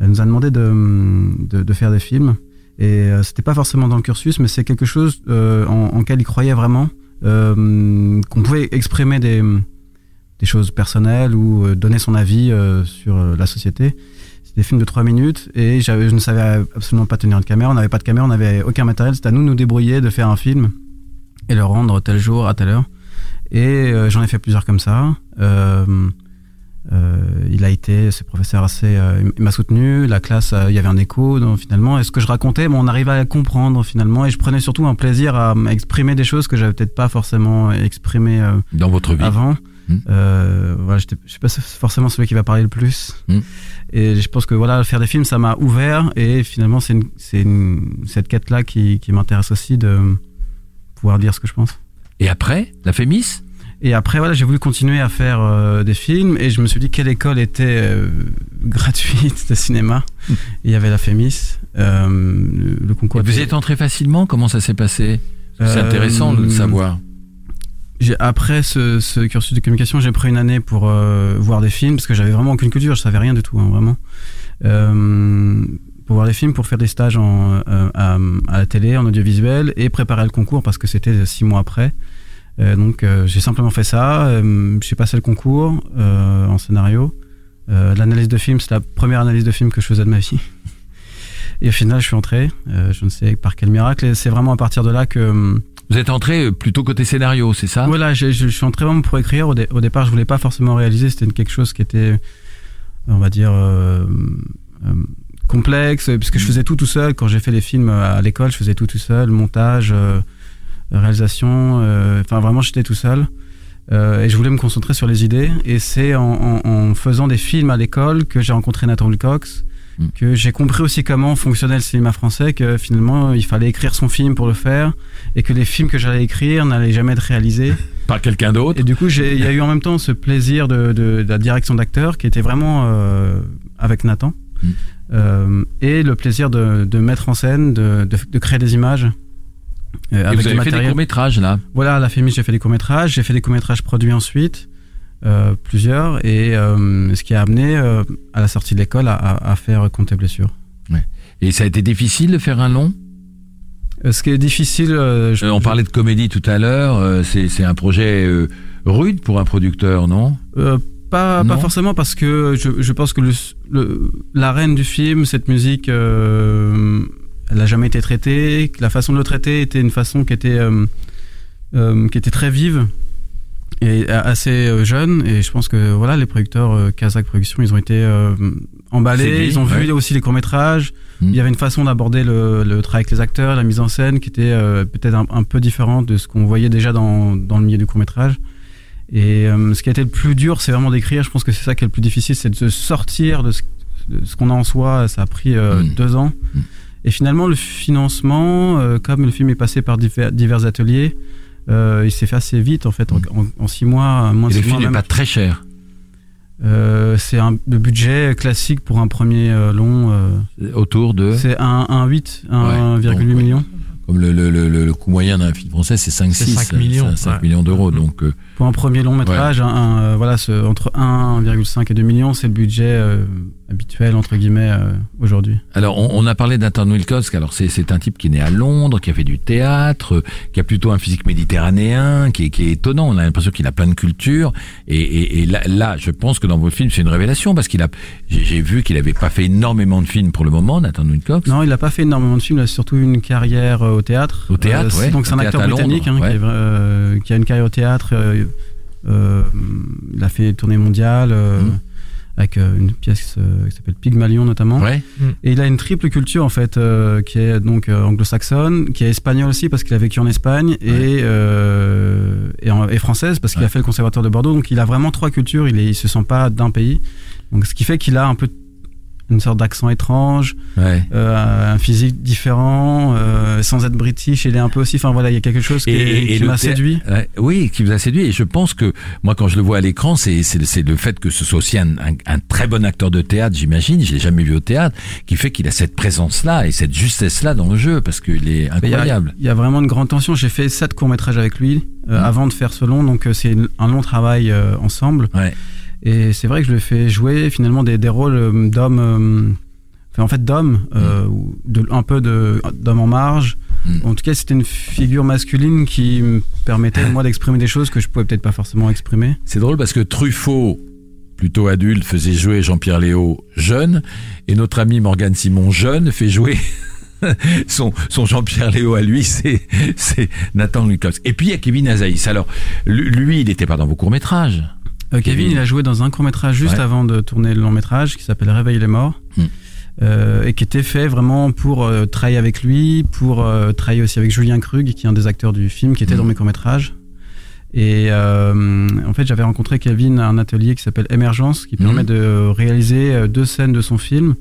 nous a demandé de, de, de faire des films. Et c'était pas forcément dans le cursus, mais c'est quelque chose euh, en, en quel il croyait vraiment, euh, qu'on pouvait exprimer des, des choses personnelles ou donner son avis sur la société. Des films de 3 minutes et je ne savais absolument pas tenir une caméra. On n'avait pas de caméra, on n'avait aucun matériel. C'était à nous de nous débrouiller, de faire un film et le rendre tel jour, à telle heure. Et euh, j'en ai fait plusieurs comme ça. Euh, euh, il a été, ce professeur assez, il m'a soutenu. La classe, il y avait un écho. Donc finalement, et ce que je racontais, bon, on arrivait à comprendre finalement, et je prenais surtout un plaisir à exprimer des choses que j'avais peut-être pas forcément exprimées dans votre vie avant. Hmm. Voilà, je suis pas forcément celui qui va parler le plus. Hmm. Et je pense que voilà, faire des films, ça m'a ouvert. Et finalement, c'est cette quête-là qui, qui m'intéresse aussi de pouvoir dire ce que je pense. Et après, la Fémis? Et après, voilà, j'ai voulu continuer à faire euh, des films et je me suis dit quelle école était euh, gratuite de cinéma. Hmm. Il y avait la Fémis, euh, le, le concours. Et Vous y êtes entré facilement? Comment ça s'est passé? C'est Euh, intéressant de le savoir. Après ce, ce cursus de communication, j'ai pris une année pour euh, voir des films parce que j'avais vraiment aucune culture, je savais rien du tout, hein, vraiment. Euh, pour voir des films, pour faire des stages en, euh, à, à la télé, en audiovisuel et préparer le concours parce que c'était six mois après. Euh, donc euh, j'ai simplement fait ça. Euh, j'ai passé le concours euh, en scénario. Euh, L'analyse de film, c'est la première analyse de film que je faisais de ma vie. Et au final, je suis entré. Euh, je ne sais par quel miracle. Et c'est vraiment à partir de là que hum, Vous êtes entré euh, plutôt côté scénario, c'est ça? Voilà, je, je- je suis entré vraiment pour écrire. Au, dé- au départ, je voulais pas forcément réaliser. C'était quelque chose qui était, on va dire, euh, euh, complexe, puisque je faisais tout tout seul. Quand j'ai fait les films à l'école, je faisais tout tout seul, montage, euh, réalisation. euh, Enfin, vraiment, j'étais tout seul. Et je voulais me concentrer sur les idées. Et c'est en, en- en faisant des films à l'école que j'ai rencontré Nathan Wilcox, Mm. que j'ai compris aussi comment fonctionnait le cinéma français, que finalement il fallait écrire son film pour le faire, et que les films que j'allais écrire n'allaient jamais être réalisés. Par quelqu'un d'autre Et du coup, il y a eu en même temps ce plaisir de, de- de la direction d'acteur qui était vraiment euh, avec Nathan. Mm. Euh, et le plaisir de, de mettre en scène, de, créer des images. euh, Et avec vous avez fait des courts-métrages là Voilà, à la Fémis, j'ai fait des courts-métrages. J'ai fait des courts-métrages produits ensuite, plusieurs. Et euh, ce qui a amené euh, à la sortie de l'école à, à- à faire Compte et blessure. Et ça a été difficile de faire un long? Euh, ce qui est difficile. euh, je- Euh, On parlait de comédie tout à l'heure, euh, c'est c'est un projet euh, rude pour un producteur, non? Euh, pas, Non? pas forcément parce que je, je pense que le, le- la reine du film, cette musique, euh, elle n'a jamais été traitée. La façon de le traiter était une façon qui était, euh, euh, qui était très vive et a- assez euh, jeune. Et je pense que voilà, les producteurs euh, Kazakh Productions, ils ont été euh, emballés. Ils ont vu aussi les courts métrages. Mm. Il y avait une façon d'aborder le, le travail avec les acteurs, la mise en scène qui était euh, peut-être un, un peu différente de ce qu'on voyait déjà dans, dans le milieu du court métrage. Et euh, ce qui a été le plus dur, c'est vraiment d'écrire. Je pense que c'est ça qui est le plus difficile, c'est de se sortir de ce, qu'on a en soi. Ça a pris euh, Mm. deux ans. Mm. Et finalement, le financement, euh, comme le film est passé par divers, divers ateliers, euh, il s'est fait assez vite en fait, en, en- en six mois, moins de le six mois film n'est pas très cher. Euh, c'est un le budget classique pour un premier euh, long. euh, Autour de. c'est un, un 8, Ouais, 1,8 donc, ouais. million. Comme le, le, le, le coût moyen d'un film français, c'est 5-6 C'est 5 millions, ouais. millions d'euros. Donc, euh, Pour un premier long métrage, un- un, voilà, ce- entre 1,5 et 2 millions, c'est le budget euh, habituel entre guillemets euh, aujourd'hui. Alors, on, on a parlé d'Anton Wilkos. Alors, c'est c'est un type qui est né à Londres, qui a fait du théâtre, euh, qui a plutôt un physique méditerranéen, qui est, qui est étonnant. On a l'impression qu'il a plein de cultures. Et, et, et là, là, je pense que dans vos films, c'est une révélation parce qu'il a. J'ai j'ai vu qu'il avait pas fait énormément de films pour le moment, Nathan Wilcox. Non, il n'a pas fait énormément de films, il a surtout une carrière euh, au théâtre. Au théâtre, Euh, ouais. Donc c'est un acteur britannique Londres, hein, qui, est, euh, qui a une carrière au théâtre. il a fait tournée mondiale euh, Mhm. Avec euh, une pièce euh, qui s'appelle Pygmalion notamment. Ouais. Et il a une triple culture en fait, euh, qui est donc anglo-saxonne, qui est espagnole aussi parce qu'il a vécu en Espagne et, euh, et, en- et française parce qu'il Ouais. a fait le conservatoire de Bordeaux. Donc il a vraiment trois cultures. Il, est, il se sent pas d'un pays. Donc ce qui fait qu'il a un peu une sorte d'accent étrange, Ouais. euh, un physique différent, euh, sans être british. Il est un peu aussi. Enfin voilà, il y a quelque chose qui, m'a séduit. Ouais, oui, qui vous a séduit. Et je pense que moi, quand je le vois à l'écran, c'est le fait que ce soit aussi un, un, un très bon acteur de théâtre, j'imagine. Je l'ai jamais vu au théâtre, qui fait qu'il a cette présence-là et cette justesse-là dans le jeu, parce qu'il est incroyable. il y a vraiment une grande tension. J'ai fait sept courts métrages avec lui euh, Mhm. avant de faire ce long, donc c'est un long travail ensemble. Ouais. Et c'est vrai que je lui ai fait jouer finalement des, des rôles euh, d'hommes, euh, enfin en fait d'hommes, euh, ou de, un peu d'hommes en marge. Mhm. En tout cas, c'était une figure masculine qui me permettait moi d'exprimer des choses que je pouvais peut-être pas forcément exprimer. C'est drôle parce que Truffaut, plutôt adulte, faisait jouer Jean-Pierre Léo jeune, et notre ami Morgane Simon jeune fait jouer son, son Jean-Pierre Léo à lui, c'est Nathan Lucox. Et puis il y a Kevin Azaïs. Alors lui, lui, il n'était pas dans vos courts métrages. Euh, Kevin, il a joué dans un court métrage juste Ouais. avant de tourner le long métrage qui s'appelle Réveille les morts. Hmm. Euh, et qui était fait vraiment pour euh, travailler avec lui, pour euh, travailler aussi avec Julien Krug, qui est un des acteurs du film, qui était Hmm. dans mes courts-métrages. Et euh, en fait, j'avais rencontré Kevin à un atelier qui s'appelle Émergence, qui permet Mhm. de réaliser deux scènes de son film.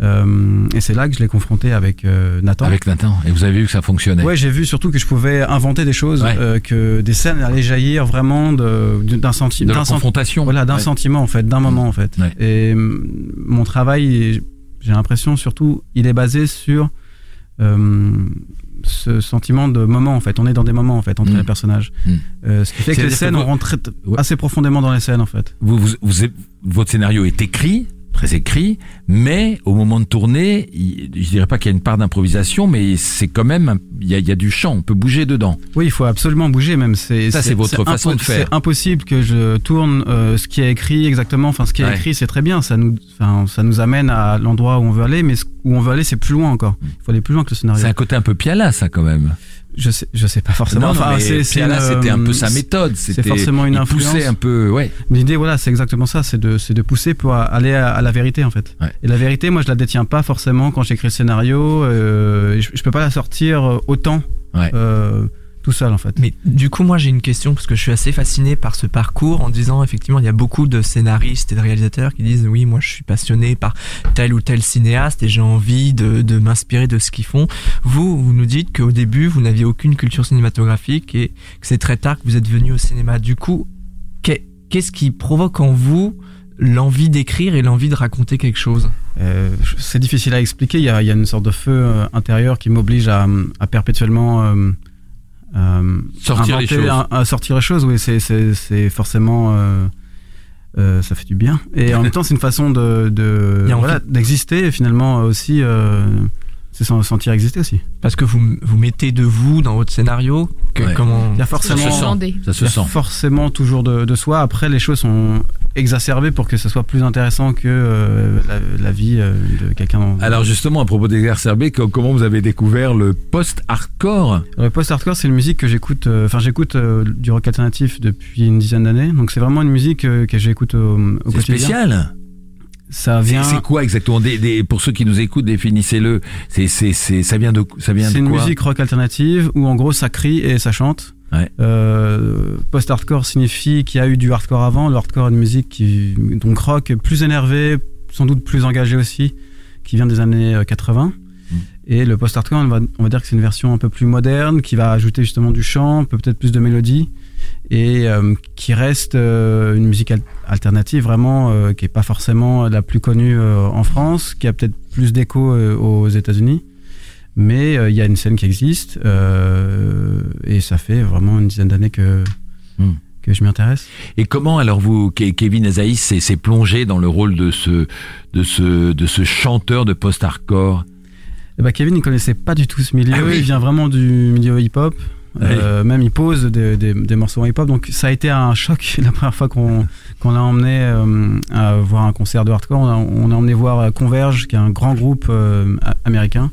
Euh, et c'est là que je l'ai confronté avec euh, Nathan. Avec Nathan. Et vous avez vu que ça fonctionnait. Ouais, j'ai vu surtout que je pouvais inventer des choses, Ouais. euh, que des scènes allaient jaillir vraiment d'un sentiment, d'un sentiment. confrontation. Voilà, d'un Ouais. sentiment en fait, d'un moment en fait. Ouais. Et mon travail, j'ai l'impression surtout, il est basé sur ce sentiment de moment en fait. On est dans des moments en fait entre Mm. les personnages. Mm. Euh, ce qui fait que les que scènes, vous- on rentre assez profondément dans les scènes en fait. Vous, vous, vous êtes- votre scénario est écrit, très écrit, mais au moment de tourner, je dirais pas qu'il y a une part d'improvisation, mais c'est quand même, il y, a, il y a du chant, on peut bouger dedans. Oui, il faut absolument bouger même. C'est Ça, c'est votre façon de faire. C'est impossible que je tourne euh, ce qui est écrit exactement. Enfin, ce qui est Ouais. écrit, c'est très bien. Ça nous, ça nous amène à l'endroit où on veut aller, mais où on veut aller, c'est plus loin encore. Il faut aller plus loin que le scénario. C'est un côté un peu piala, ça, quand même. Je sais, je sais pas forcément. Non, Enfin, mais c'est- c'est Piala, c'était un peu sa c'est- méthode. C'était forcément une influence. un peu, ouais. L'idée, voilà, c'est exactement ça. C'est de, c'est de pousser pour aller à, à la vérité, en fait. Ouais. Et la vérité, moi, je la détiens pas forcément quand j'écris le scénario. euh, je, je peux pas la sortir autant Ouais. euh, tout seul, en fait. Mais du coup, moi j'ai une question parce que je suis assez fasciné par ce parcours en disant effectivement il y a beaucoup de scénaristes et de réalisateurs qui disent oui moi je suis passionné par tel ou tel cinéaste et j'ai envie de, de m'inspirer de ce qu'ils font. Vous, vous nous dites qu'au début vous n'aviez aucune culture cinématographique et que c'est très tard que vous êtes venu au cinéma. Du coup, qu'est- qu'est-ce qui provoque en vous l'envie d'écrire et l'envie de raconter quelque chose? Euh, c'est difficile à expliquer. Il y a, il y a une sorte de feu euh, intérieur qui m'oblige à, à perpétuellement euh, euh, Sortir les choses. À, à sortir les choses. Oui, c'est, forcément. euh, euh, ça fait du bien. Et en même temps, c'est une façon de, voilà, d'exister et finalement aussi. C'est s'en sentir exister aussi. Parce que vous, vous mettez de vous dans votre scénario que, Ouais. comment Il y a Ça forcément. se sent. Demandé. Ça il se y a sent. forcément toujours de, de soi. Après, les choses sont exacerbées pour que ce soit plus intéressant que euh, la, la vie euh, de quelqu'un. Alors justement, à propos d'exacerber, co- comment vous avez découvert le post-hardcore? Le post-hardcore, c'est une musique que j'écoute. euh, Enfin, j'écoute euh, du rock alternatif depuis une dizaine d'années. Donc, c'est vraiment une musique euh, que j'écoute au, au C'est quotidien. spécial. Ça C'est vient. c'est quoi exactement des, des- Pour ceux qui nous écoutent, définissez-le. C'est c'est c'est ça vient de ça vient C'est une quoi musique rock alternative où en gros ça crie et ça chante. Ouais. Euh, post-hardcore signifie qu'il y a eu du hardcore avant. Le hardcore est une musique qui donc rock plus énervé, sans doute plus engagé aussi, qui vient des années euh, 80. Mm. Et le post-hardcore, on va, on va dire que c'est une version un peu plus moderne, qui va ajouter justement du chant, peut-être plus de mélodie, et euh, qui reste euh, une musique al- alternative vraiment, euh, qui est pas forcément la plus connue en France, qui a peut-être plus d'écho aux États-Unis. Mais il y a une scène qui existe, et ça fait vraiment une dizaine d'années que, Mm. que je m'y intéresse. Et comment alors vous, Ke- Kevin Azaïs, s'est s'est plongé dans le rôle de ce, de ce, de ce chanteur de post-hardcore? Eh ben, Kevin, il connaissait pas du tout ce milieu. Ah oui. Il vient vraiment du milieu hip-hop. Euh, même il pose des, des- des morceaux en hip-hop. Donc ça a été un choc la première fois qu'on qu'on l'a emmené euh, à voir un concert de hardcore. On a, on a emmené voir euh, Converge, qui est un grand groupe euh, a- américain.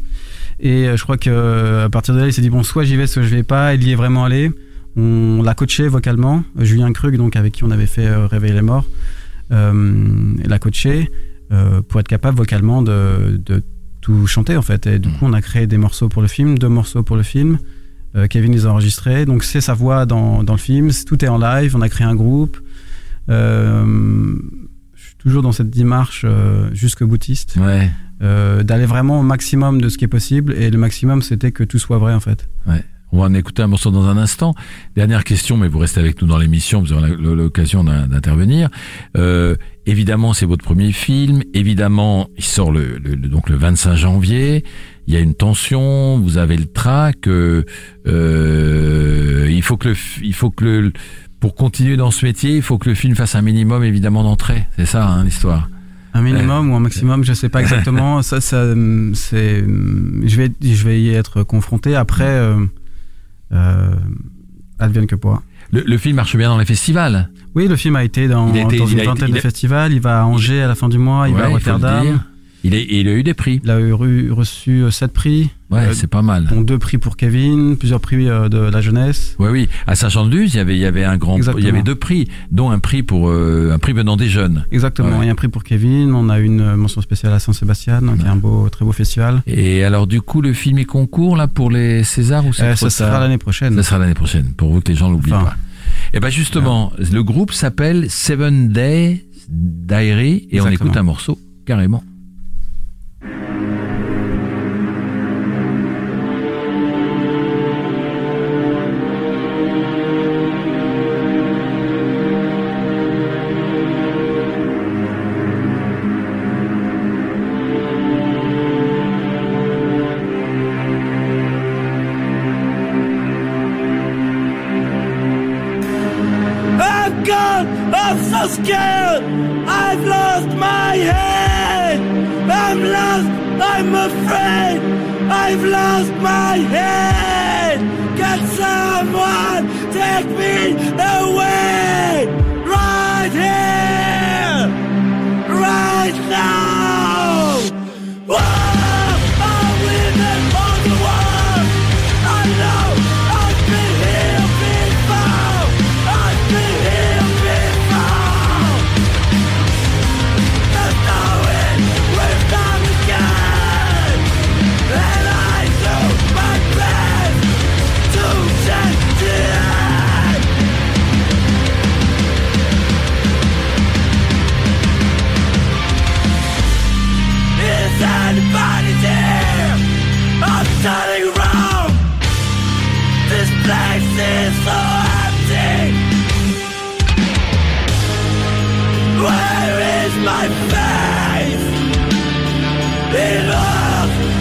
Et je crois que à partir de là, il s'est dit bon, soit j'y vais, soit je vais pas. Il y est vraiment allé. On l'a coaché vocalement. Julien Krug, donc avec qui on avait fait Réveiller les morts, l'a coaché pour être capable vocalement de, de tout chanter en fait. Et du coup, on a créé des morceaux pour le film, deux morceaux pour le film. Euh, Kevin les a enregistrés, donc c'est sa voix dans, dans le film. Tout est en live. On a créé un groupe. Euh, je suis toujours dans cette démarche euh, jusque boutiste, Ouais. euh, d'aller vraiment au maximum de ce qui est possible. Et le maximum, c'était que tout soit vrai en fait. On va en écouter un morceau dans un instant. Dernière question, mais vous restez avec nous dans l'émission, vous aurez l'occasion d'in- d'intervenir. Euh, évidemment, c'est votre premier film. Évidemment, il sort le, donc le 25 janvier. Il y a une tension, vous avez le trac. euh, euh, il faut que le, il faut que le, pour continuer dans ce métier, il faut que le film fasse un minimum évidemment d'entrée. C'est ça hein, l'histoire. Un minimum ou un maximum, je sais pas exactement. ça, ça, hum, c'est, hum, je vais, je vais y être confronté. Après, euh, advienne que pourra. Le, le film marche bien dans les festivals. Oui, le film a été dans, été- dans une a vingtaine de a- festivals. Il va à Angers à la fin du mois. Il va à Rotterdam. Il, est, il a eu des prix. Il a eu re- reçu euh, sept prix, Ouais, Euh, c'est pas mal. dont deux prix pour Kevin, plusieurs prix euh, de la jeunesse. Oui, oui. À Saint-Jean-de-Luz, il y avait, il y avait un grand, Exactement. il y avait deux prix, dont un prix pour euh, un prix venant des jeunes. Exactement. Ouais. Il y a un prix pour Kevin. On a une euh, mention spéciale à Saint-Sébastien, donc y a un beau, très beau festival. Et alors, du coup, le film est concours là pour les Césars ou c'est Euh, trop ça sera l'année prochaine. Ça sera l'année prochaine, pour vous que les gens l'oublient Enfin. pas. Et ben justement, le groupe s'appelle Seven Day Diary et on écoute un morceau carrément. Gone! I'm so scared! I've lost my head! I'm lost! I'm afraid! I've lost my head! Can someone take me away? Right here! Right now! Whoa!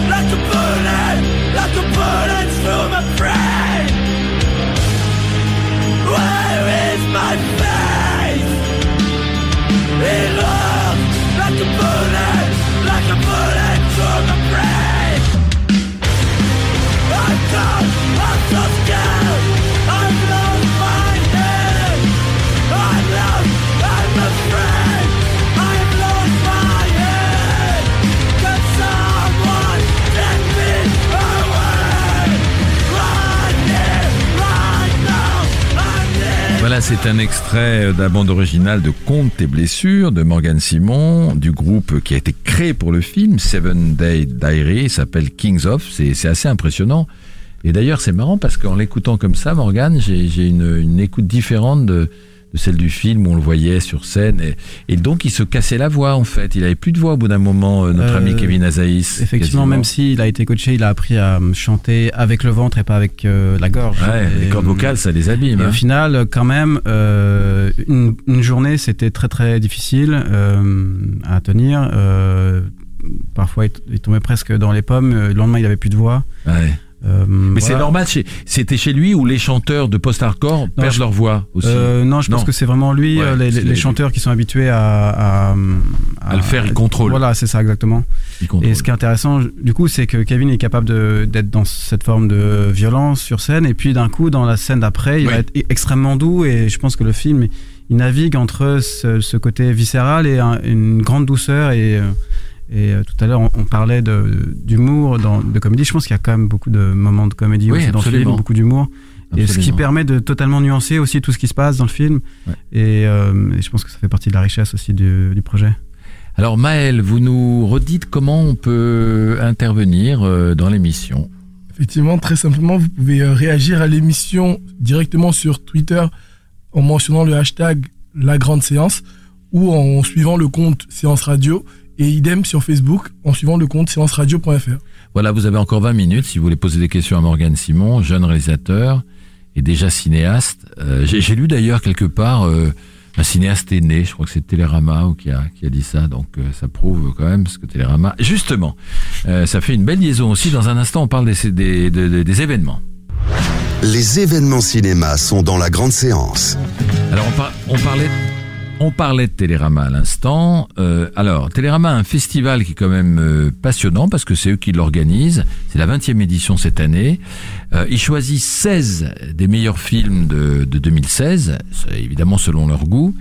Like a bullet, like a bullet through my C'est un extrait de la bande originale de Compte tes blessures de Morgan Simon, du groupe qui a été créé pour le film, Seven Day Diary, s'appelle Kings of, c'est assez impressionnant. Et d'ailleurs, c'est marrant parce qu'en l'écoutant comme ça, Morgan, j'ai j'ai une, une écoute différente de, de celle du film où on le voyait sur scène. Et, et donc, il se cassait la voix, en fait. Il avait plus de voix au bout d'un moment, euh, notre Euh, ami Kevin Azaïs. Effectivement, quasiment. même s'il a été coaché, il a appris à euh, chanter avec le ventre et pas avec euh, la gorge. Ouais, Et, les cordes euh, vocales, ça les abîme. Et hein. au final, quand même, euh, une, une journée, c'était très très difficile euh, à tenir. Euh, parfois, il, il tombait presque dans les pommes. Euh, Le lendemain, il avait plus de voix. Ouais. Euh, Mais c'est normal, c'était chez lui où les chanteurs de post-hardcore perdent je- leur voix aussi. Euh, non, je pense que c'est vraiment lui, Ouais, euh, les, c'est les les- chanteurs qui sont habitués à, à, À le faire, il contrôle. Voilà, c'est ça exactement. Et ce qui est intéressant, du coup, c'est que Kevin est capable d'être dans cette forme de violence sur scène, et puis d'un coup, dans la scène d'après, il Oui. va être e- extrêmement doux, et je pense que le film, il navigue entre ce, ce côté viscéral et un- une grande douceur. Et, et euh, tout à l'heure, on, on parlait de- d'humour, dans- de comédie. Je pense qu'il y a quand même beaucoup de moments de comédie Oui, aussi dans le film, beaucoup d'humour. Et ce qui permet de totalement nuancer aussi tout ce qui se passe dans le film. Ouais. Et, euh, et je pense que ça fait partie de la richesse aussi du, du projet. Alors Maël, vous nous redites comment on peut intervenir euh, dans l'émission. Effectivement, très simplement, vous pouvez réagir à l'émission directement sur Twitter en mentionnant le hashtag La Grande Séance ou en suivant le compte Séance Radio et idem sur Facebook en suivant le compte séanceradio.fr. Voilà, vous avez encore 20 minutes si vous voulez poser des questions à Morgane Simon, jeune réalisateur et déjà cinéaste. Euh, J'ai j'ai lu d'ailleurs quelque part euh, un cinéaste est né, je crois que c'est Télérama ou qui a, qui a dit ça, donc euh, ça prouve quand même ce que Télérama... Justement, euh, ça fait une belle liaison aussi. Dans un instant, on parle des, des, des- des- des événements. Les événements cinéma sont dans la grande séance. Alors on, par- on parlait on parlait de Télérama à l'instant. Euh, alors Télérama un festival qui est quand même euh, passionnant parce que c'est eux qui l'organisent. C'est la 20e édition cette année. Euh, ils choisissent 16 des meilleurs films de, de 2016, c'est évidemment selon leur goût.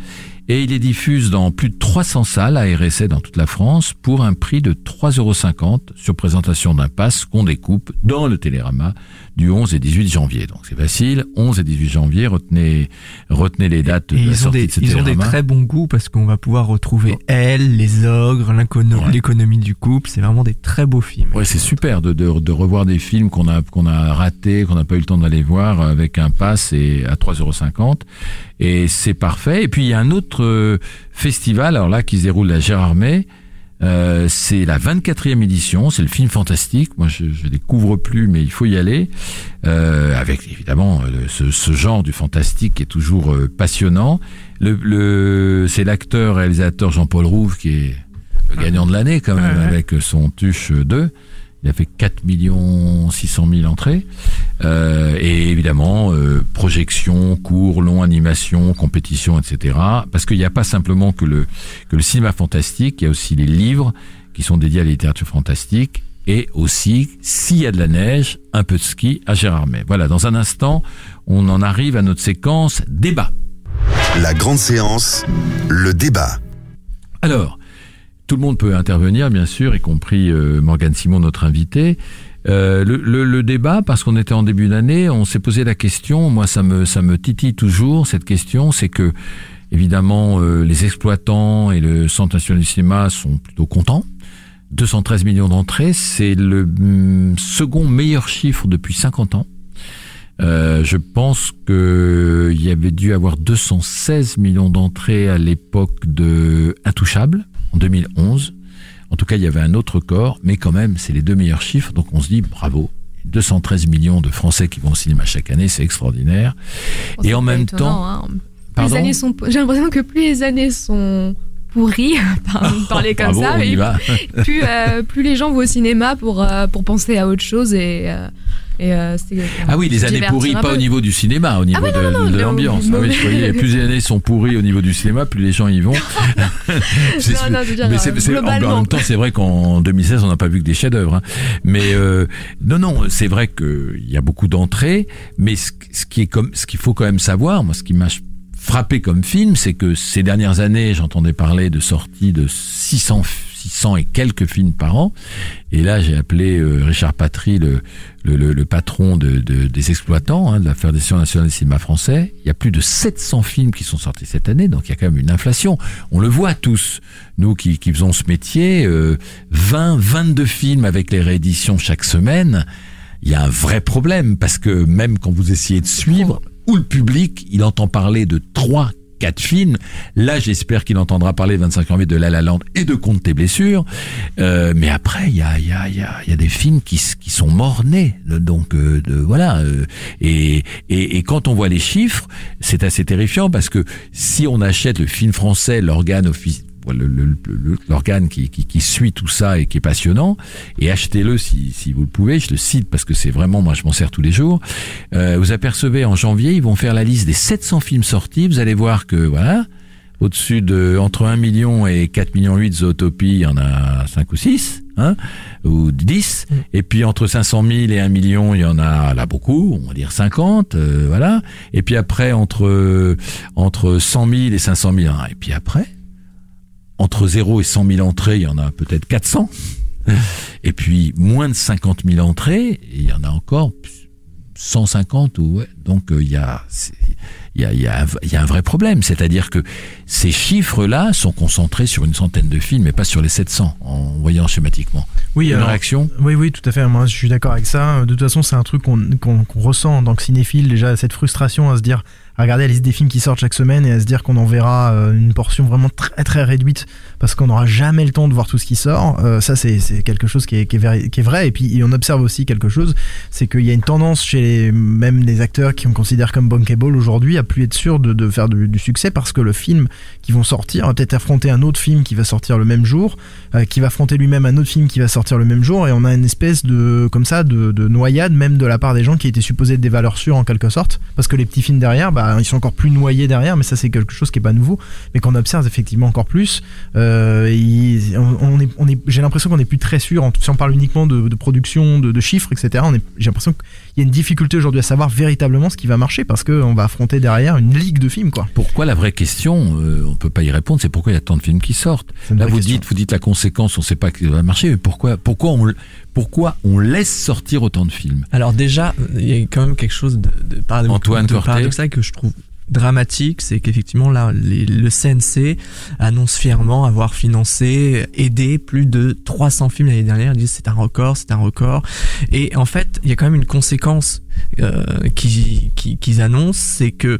Et ils les diffusent dans plus de 300 salles à RSA dans toute la France pour un prix de 3,50 euros sur présentation d'un pass qu'on découpe dans le Télérama du 11 et 18 janvier. Donc c'est facile, 11 et 18 janvier, retenez, retenez les dates Et de la ont, sortie des, de ce ils ont des très bons goûts parce qu'on va pouvoir retrouver Elle, Les Ogres, Ouais. l'économie du couple. C'est vraiment des très beaux films. Ouais, c'est super de, de, de revoir des films qu'on a qu'on a ratés, qu'on n'a pas eu le temps d'aller voir avec un pass et à 3,50 et c'est parfait. Et puis il y a un autre euh, festival, alors là qui se déroule à Gérardmer. Euh, c'est la 24e édition, c'est le film fantastique. Moi, je ne découvre plus, mais il faut y aller. Euh, avec évidemment le- ce, ce genre du fantastique qui est toujours euh, passionnant. Le, le, c'est l'acteur réalisateur Jean-Paul Rouve qui est le gagnant de l'année quand même Ouais, ouais. avec son Tuche 2. Il a fait 4 millions 600 000 entrées. Euh, et évidemment, euh, projection, cours, long, animation, compétition, etc. Parce qu'il n'y a pas simplement que le, que le cinéma fantastique, il y a aussi les livres qui sont dédiés à la littérature fantastique. Et aussi, s'il y a de la neige, un peu de ski à Gérardmer. Voilà, dans un instant, on en arrive à notre séquence débat. La grande séance, le débat. Alors, tout le monde peut intervenir, bien sûr, y compris euh, Morgane Simon, notre invité. Euh, le, le- le débat, parce qu'on était en début d'année, on s'est posé la question. Moi, ça me ça me titille toujours cette question, c'est que évidemment euh, les exploitants et le Centre national du cinéma sont plutôt contents. 213 millions d'entrées, c'est le hum, second meilleur chiffre depuis 50 ans. Euh, je pense que il y avait dû avoir 216 millions d'entrées à l'époque de Intouchable en 2011. En tout cas, il y avait un autre record, mais quand même, c'est les deux meilleurs chiffres. Donc, on se dit bravo. 213 millions de Français qui vont au cinéma chaque année, c'est extraordinaire. Bon, Et en même étonnant, temps, hein. Les années sont, j'ai l'impression que plus les années sont pourries, par- parler comme bravo, ça, plus, euh, plus les gens vont au cinéma pour, euh, pour penser à autre chose et, euh, et euh, c'est- Ah oui, les années pourries, pas au niveau du cinéma, au niveau oui, non, de, l'ambiance. Ah oui, voyais, plus les années sont pourries au niveau du cinéma, plus les gens y vont. Non, non, dire, mais c'est- euh, c'est- en- en, même temps, c'est vrai qu'en 2016, on n'a pas vu que des chefs-d'œuvre. hein. Mais euh, non, non, c'est vrai qu'il y a beaucoup d'entrées, mais ce, ce qui est comme, ce qu'il faut quand même savoir, moi, ce qui m'a frappé comme film, c'est que ces dernières années, j'entendais parler de sorties de 600, 600 et quelques films par an. Et là, j'ai appelé euh, Richard Patry, le, le, le- le patron de, de- des exploitants hein, de la Fédération nationale du cinéma français. Il y a plus de 700 films qui sont sortis cette année, donc il y a quand même une inflation. On le voit tous, nous qui, qui faisons ce métier, euh, 20, 22 films avec les rééditions chaque semaine. Il y a un vrai problème parce que même quand vous essayez de suivre, où le public, il entend parler de trois, quatre films. Là, j'espère qu'il entendra parler le 25 janvier de La La Land et de Compte tes blessures. Euh, mais après, il y a, y, a, y, y a des films qui, sont morts-nés. Donc, euh, voilà. euh, et, et, quand on voit les chiffres, c'est assez terrifiant parce que si on achète le film français, l'organe offici- le- le- le- l'organe qui, qui, qui suit tout ça et qui est passionnant. Et achetez-le si, si vous le pouvez. Je le cite parce que c'est vraiment, moi, je m'en sers tous les jours. Euh, vous apercevez en janvier, ils vont faire la liste des 700 films sortis. Vous allez voir que voilà, au-dessus de entre 1 million et 4 millions 8 Zootopie, il y en a 5 ou 6, hein, ou 10. Et puis entre 500 000 et 1 million, il y en a là beaucoup, on va dire 50, euh, voilà. Et puis après entre entre 100 000 et 500 000, hein. et puis après entre 0 et 100 000 entrées, il y en a peut-être 400. Et puis moins de 50 000 entrées, il y en a encore 150 ou ouais. donc euh, il y a il y a, y, a un, il y a un vrai problème, c'est-à-dire que ces chiffres-là sont concentrés sur une centaine de films et pas sur les 700 en voyant schématiquement. Oui, une réaction? Oui, oui, tout à fait. Moi, je suis d'accord avec ça. De toute façon, c'est un truc qu'on qu'on- qu'on ressent en tant que cinéphile, déjà, cette frustration à se dire, à regarder la liste des films qui sortent chaque semaine et à se dire qu'on en verra euh, une portion vraiment très très réduite parce qu'on n'aura jamais le temps de voir tout ce qui sort. Euh, ça, c'est c'est quelque chose qui est, qui, est vrai. Et puis, on observe aussi quelque chose, c'est qu'il y a une tendance chez même les acteurs qui on considère comme bankable aujourd'hui à plus être sûr de, de faire du, du succès parce que le film qui vont sortir va peut-être affronter un autre film qui va sortir le même jour, euh, qui va affronter lui-même un autre film qui va sortir le même jour, et on a une espèce de, comme ça, de, de noyade même de la part des gens qui étaient supposés être des valeurs sûres en quelque sorte, parce que les petits films derrière, bah, ils sont encore plus noyés derrière, mais ça c'est quelque chose qui est pas nouveau, mais qu'on observe effectivement encore plus. Euh, on, est, on est, j'ai l'impression qu'on est plus très sûr, si on parle uniquement de, production, de, chiffres, etc. On est, j'ai l'impression qu'il y a une difficulté aujourd'hui à savoir véritablement ce qui va marcher, parce qu'on va affronter derrière une ligue de films, quoi. Pourquoi la vraie question, euh, on peut pas y répondre, c'est pourquoi il y a tant de films qui sortent? Là, vous question. dites, vous dites la conséquence, on sait pas que ça va marcher, mais pourquoi, pourquoi on, pourquoi on laisse sortir autant de films? Alors déjà, il y a quand même quelque chose de, de, paradoxal que je trouve dramatique, c'est qu'effectivement là, le CNC annonce fièrement avoir financé, aidé plus de 300 films l'année dernière. Ils disent c'est un record, c'est un record. Et en fait, il y a quand même une conséquence euh, qui- qui- qu'ils annoncent, c'est que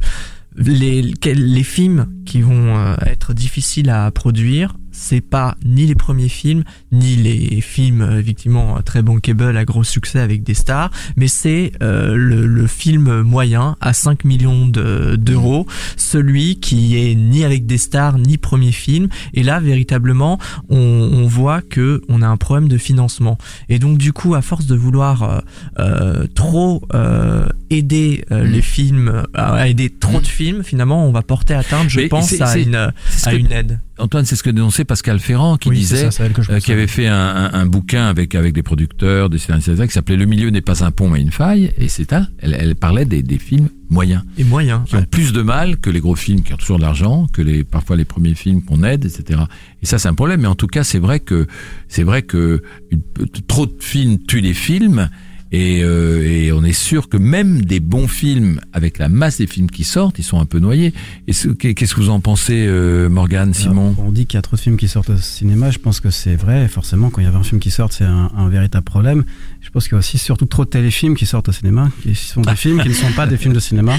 les, les films qui vont euh, être difficiles à produire, c'est pas ni les premiers films, ni les films euh, effectivement euh, très bankable à gros succès avec des stars, mais c'est euh, le, le film moyen à 5 millions de- d'euros, celui qui est ni avec des stars ni premier film. Et là, véritablement, on, on voit que on a un problème de financement. Et donc, du coup, à force de vouloir euh, euh, trop euh, aider euh, les films, à aider trop de films, finalement, on va porter atteinte, je Mais pense, à une, à une aide. Antoine, c'est ce que dénonçait Pascal Ferrand qui Oui, disait, ça, euh, qui avait fait un, un- un bouquin avec avec des producteurs, des scénaristes, etc., qui s'appelait Le milieu n'est pas un pont mais une faille, et c'est ça. Elle, elle parlait des, des films moyens Et moyen. qui ont plus de mal que les gros films qui ont toujours de l'argent, que les parfois les premiers films qu'on aide, etc. Et ça c'est un problème. Mais en tout cas, c'est vrai que c'est vrai que une- trop de films tuent les films. Et, euh, et on est sûr que même des bons films, avec la masse des films qui sortent, ils sont un peu noyés. Qu'est-ce que vous en pensez, euh, Morgane, Simon? Alors, On dit qu'il y a trop de films qui sortent au cinéma. Je pense que c'est vrai. Forcément, quand il y a un film qui sort, c'est un, un véritable problème. Je pense qu'il y a aussi surtout trop de téléfilms qui sortent au cinéma, qui sont des films qui ne sont pas des films de cinéma,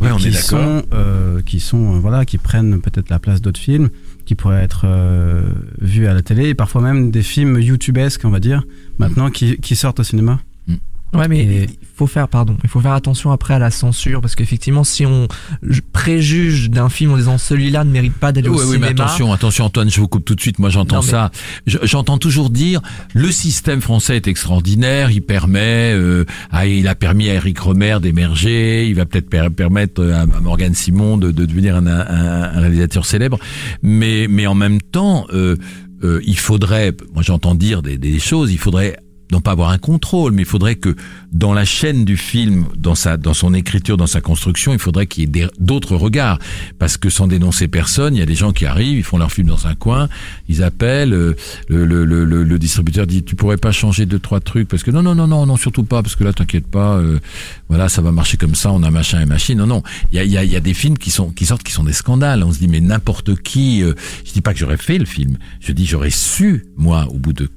Ouais, on qui est sont, euh, qui sont, euh, voilà, qui prennent peut-être la place d'autres films, qui pourraient être euh, vus à la télé, et parfois même des films youtubesques, on va dire, maintenant qui, qui sortent au cinéma. Ouais, mais Et- il faut faire, pardon, il faut faire attention après à la censure parce qu'effectivement, si on préjuge d'un film en disant celui-là ne mérite pas d'aller Oui, au oui, cinéma, mais attention, attention, Antoine, je vous coupe tout de suite. Moi, j'entends mais- ça. Je- J'entends toujours dire le système français est extraordinaire. Il permet, euh, à- il a permis à Eric Romer d'émerger. Il va peut-être per- permettre à, à Morgan Simon de, de devenir un, un- un réalisateur célèbre. Mais, mais en même temps, euh, euh, il faudrait, moi, j'entends dire des, des choses. Il faudrait non pas avoir un contrôle, mais il faudrait que dans la chaîne du film, dans sa, dans son écriture, dans sa construction, il faudrait qu'il y ait d'autres regards, parce que sans dénoncer personne, il y a des gens qui arrivent, ils font leur film dans un coin, ils appellent, euh, le, le, le, le- distributeur dit tu pourrais pas changer deux trois trucs parce que non non non non non surtout pas parce que là t'inquiète pas, euh, voilà ça va marcher comme ça, on a machin et machine. Non non, il y a, y, a, y a des films qui sont qui sortent qui sont des scandales. On se dit mais n'importe qui, euh, je dis pas que j'aurais fait le film, je dis j'aurais su moi au bout de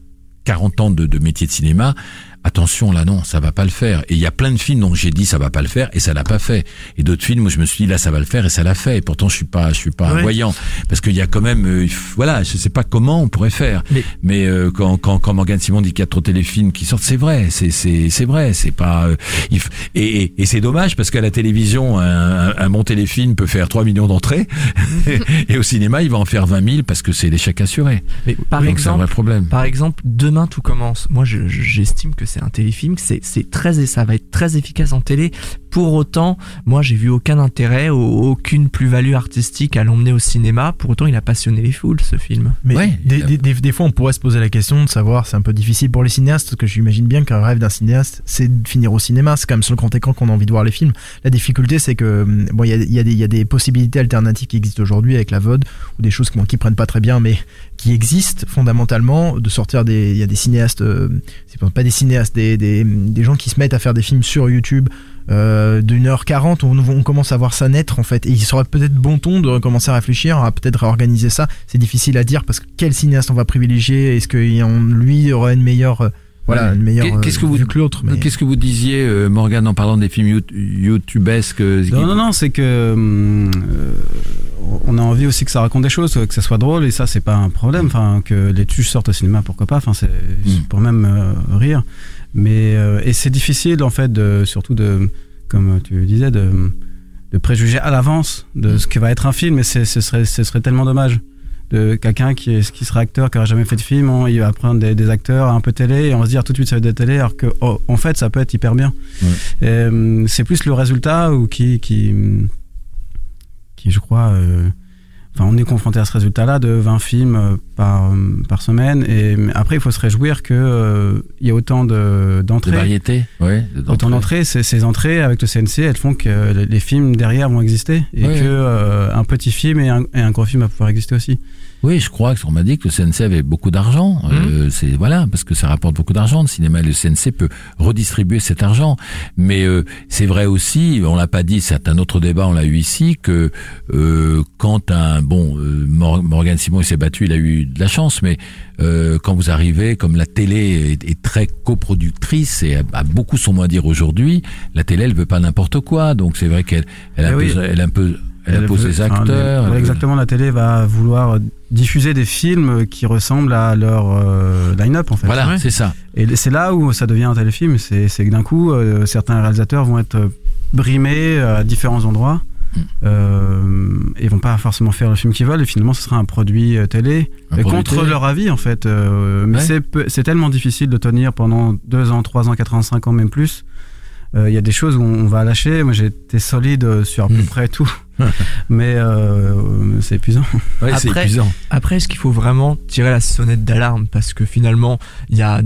40 ans de, de métier de cinéma, attention là non, ça va pas le faire. Et il y a plein de films dont j'ai dit ça va pas le faire et ça l'a pas fait. Et d'autres films où je me suis dit là ça va le faire et ça l'a fait. Et pourtant je suis pas, je suis pas un Ouais. voyant parce qu'il y a quand même, euh, voilà, je sais pas comment on pourrait faire. Mais- Mais euh, quand quand quand Morgan Simon dit qu'il y a trop de téléfilms qui sortent, c'est vrai, c'est c'est c'est vrai, c'est pas euh, il et et, et c'est dommage parce qu'à la télévision un, un, un bon téléfilm peut faire 3 millions d'entrées et au cinéma il va en faire 20 000 parce que c'est l'échec assuré. Mais par Donc un exemple, vrai problème. Par exemple, demain tout commence. Moi, je- je- j'estime que c'est un téléfilm, c'est très ça va être très efficace en télé. Pour autant, moi, j'ai vu aucun intérêt, au- aucune plus-value artistique à l'emmener au cinéma. Pour autant, il a passionné les foules, ce film. Mais Ouais, des, il a- des, des- des fois, on pourrait se poser la question de savoir, c'est un peu difficile pour les cinéastes, parce que j'imagine bien qu'un rêve d'un cinéaste, c'est de finir au cinéma. C'est quand même sur le grand écran qu'on a envie de voir les films. La difficulté, c'est que hum, bon, il y a, y, des- il y a des possibilités alternatives qui existent aujourd'hui avec la VOD ou des choses qui, bon, qui prennent pas très bien, mais qui existent fondamentalement. De sortir des, il y a des cinéastes, euh, c'est pas- pas des cinéastes, des, des, des gens qui se mettent à faire des films sur YouTube. Euh, d'une heure 40 on, on commence à voir ça naître en fait et il serait peut-être bon ton de commencer à réfléchir à peut-être réorganiser ça c'est difficile à dire parce que quel cinéaste on va privilégier? Est-ce que lui aura une meilleure euh, voilà une meilleure Qu'est-ce que euh, vous- vue que l'autre mais... Qu'est-ce que vous disiez, euh, Morgan, en parlant des films you- youtubesques euh, Non, non, non, c'est que on a envie aussi que ça raconte des choses, que ça soit drôle, et ça, c'est pas un problème. Enfin, que les tuches sortent au cinéma, pourquoi pas. Enfin, c'est Mm. pour même euh, rire. Mais euh, et c'est difficile en fait, de, surtout de, comme tu disais, de, de préjuger à l'avance de ce que va être un film. Et ce serait, ce serait tellement dommage de quelqu'un qui, est, qui sera acteur, qui aura jamais fait de film, on- il va prendre des, des acteurs un peu télé et on va se dire tout de suite ça va être de la télé, alors que oh, en fait ça peut être hyper bien. Ouais. Hum, c'est plus le résultat ou qui, qui, qui je crois, euh, enfin on est confronté à ce résultat-là de 20 films euh, par, hum, par semaine. Et après il faut se réjouir que euh, y a autant de De d'entrées. variété, ouais. Autant d'entrées, ces, ces entrées avec le CNC, elles font que les, films derrière vont exister et que euh, un petit film et un, et un gros film va pouvoir exister aussi. Oui, je crois qu'on m'a dit que le CNC avait beaucoup d'argent. Euh, c'est voilà, parce que ça rapporte beaucoup d'argent. Le cinéma et le CNC peut redistribuer cet argent. Mais euh, c'est vrai aussi, on l'a pas dit, c'est un autre débat, on l'a eu ici, que euh, quand un bon euh, Mor- Morgan Simon il s'est battu, il a eu de la chance, mais euh, quand vous arrivez, comme la télé est, est très coproductrice et a, a beaucoup son mot à dire aujourd'hui, la télé elle veut pas n'importe quoi. Donc c'est vrai qu'elle elle impose, oui. elle impose, elle impose veut- ses enfin, acteurs. les- elle- exactement, la télé va vouloir diffuser des films qui ressemblent à leur euh, line-up en fait. Voilà, c'est ça. Et c'est là où ça devient un téléfilm. C'est c'est que d'un coup, euh, certains réalisateurs vont être euh, brimés euh, à différents endroits. Mm. Euh, et vont pas forcément faire le film qu'ils veulent et finalement ce sera un produit euh, télé Un Et produit contre télé. leur avis en fait euh, mais Ouais. c'est tellement difficile de tenir pendant 2 ans 3 ans 4 ans 5 ans même plus Euh, il y a des choses où on va lâcher moi j'ai été solide euh, sur à peu Mm. près tout mais euh, c'est épuisant Ouais, c'est Après- épuisant. Après, est-ce qu'il faut vraiment tirer la sonnette d'alarme? Parce que finalement, il y a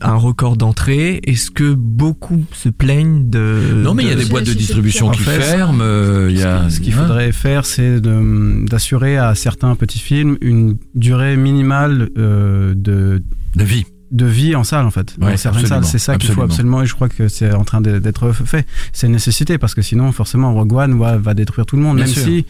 un record d'entrée Est-ce que beaucoup se plaignent de Non, mais il y a de- des boîtes de distribution qui fait, ferment. euh, Il y a, Ce qu'il hein. faudrait faire, c'est d'assurer à certains petits films une durée minimale euh, de, de vie. De vie en salle, en fait. Ouais, Dans certaines absolument, salles, c'est ça qu'il faut absolument. et je crois que c'est en train d'être fait. C'est une nécessité, parce que sinon, forcément, Rogue One va, va détruire tout le monde, Bien même sûr. si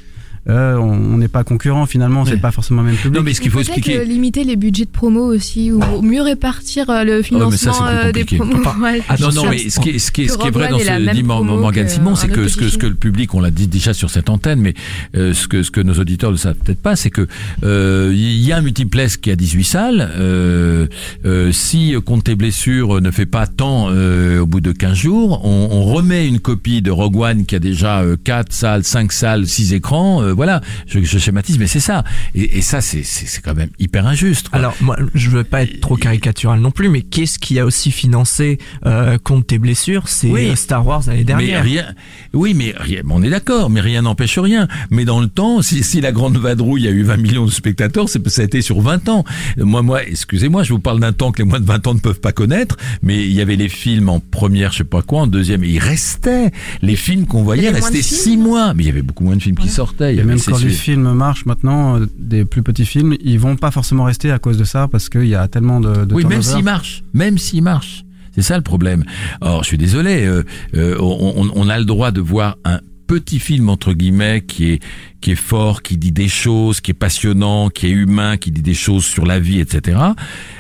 euh, on on n'est pas concurrent, finalement, Ouais. c'est pas forcément le même public. Non, mais ce qu'il faut expliquer. euh, limiter les budgets de promo aussi, ou mieux répartir euh, le Oh, mais ça, financement euh, des promos. Ouais. ah, Non, non, mais ce qui est, ce qui est, ce qui est vrai dans ce dit Morgan Simon, c'est que ce que, ce que le public, on l'a dit déjà sur cette antenne, mais euh, ce que ce que nos auditeurs ne savent peut-être pas, c'est que euh, il y a un multiplex qui a 18 salles. Euh, euh, si compte tes blessures ne fait pas tant euh, au bout de 15 jours, on, on remet une copie de Rogue One qui a déjà euh, 4 salles, 5 salles, 6 écrans. Voilà, je, je schématise, mais c'est ça. Et, et ça, c'est c'est c'est quand même hyper injuste. quoi. Alors, moi, je veux pas être trop caricatural non plus, mais qu'est-ce qui a aussi financé euh, Compte tes blessures C'est Oui. euh, Star Wars l'année Mais dernière. rien, oui, mais rien, on est d'accord, mais rien n'empêche rien. Mais dans le temps, si, si la grande vadrouille a eu 20 millions de spectateurs, c'est ça a été sur 20 ans. Moi, moi, excusez-moi, je vous parle d'un temps que les moins de 20 ans ne peuvent pas connaître, mais il y avait les films en première, je sais pas quoi, en deuxième, et il restait. Les films qu'on voyait restaient films. six mois, mais il y avait beaucoup moins de films qui sortaient. Il y Et avait même quand les films marchent maintenant, euh, des plus petits films, ils vont pas forcément rester à cause de ça, parce qu'il y a tellement de, de Oui, même turnover. s'il marche, même s'il marche. C'est ça le problème. Or, je suis désolé, euh, euh, on, on- on a le droit de voir un petit film entre guillemets qui est qui est fort, qui dit des choses, qui est passionnant, qui est humain, qui dit des choses sur la vie, etc.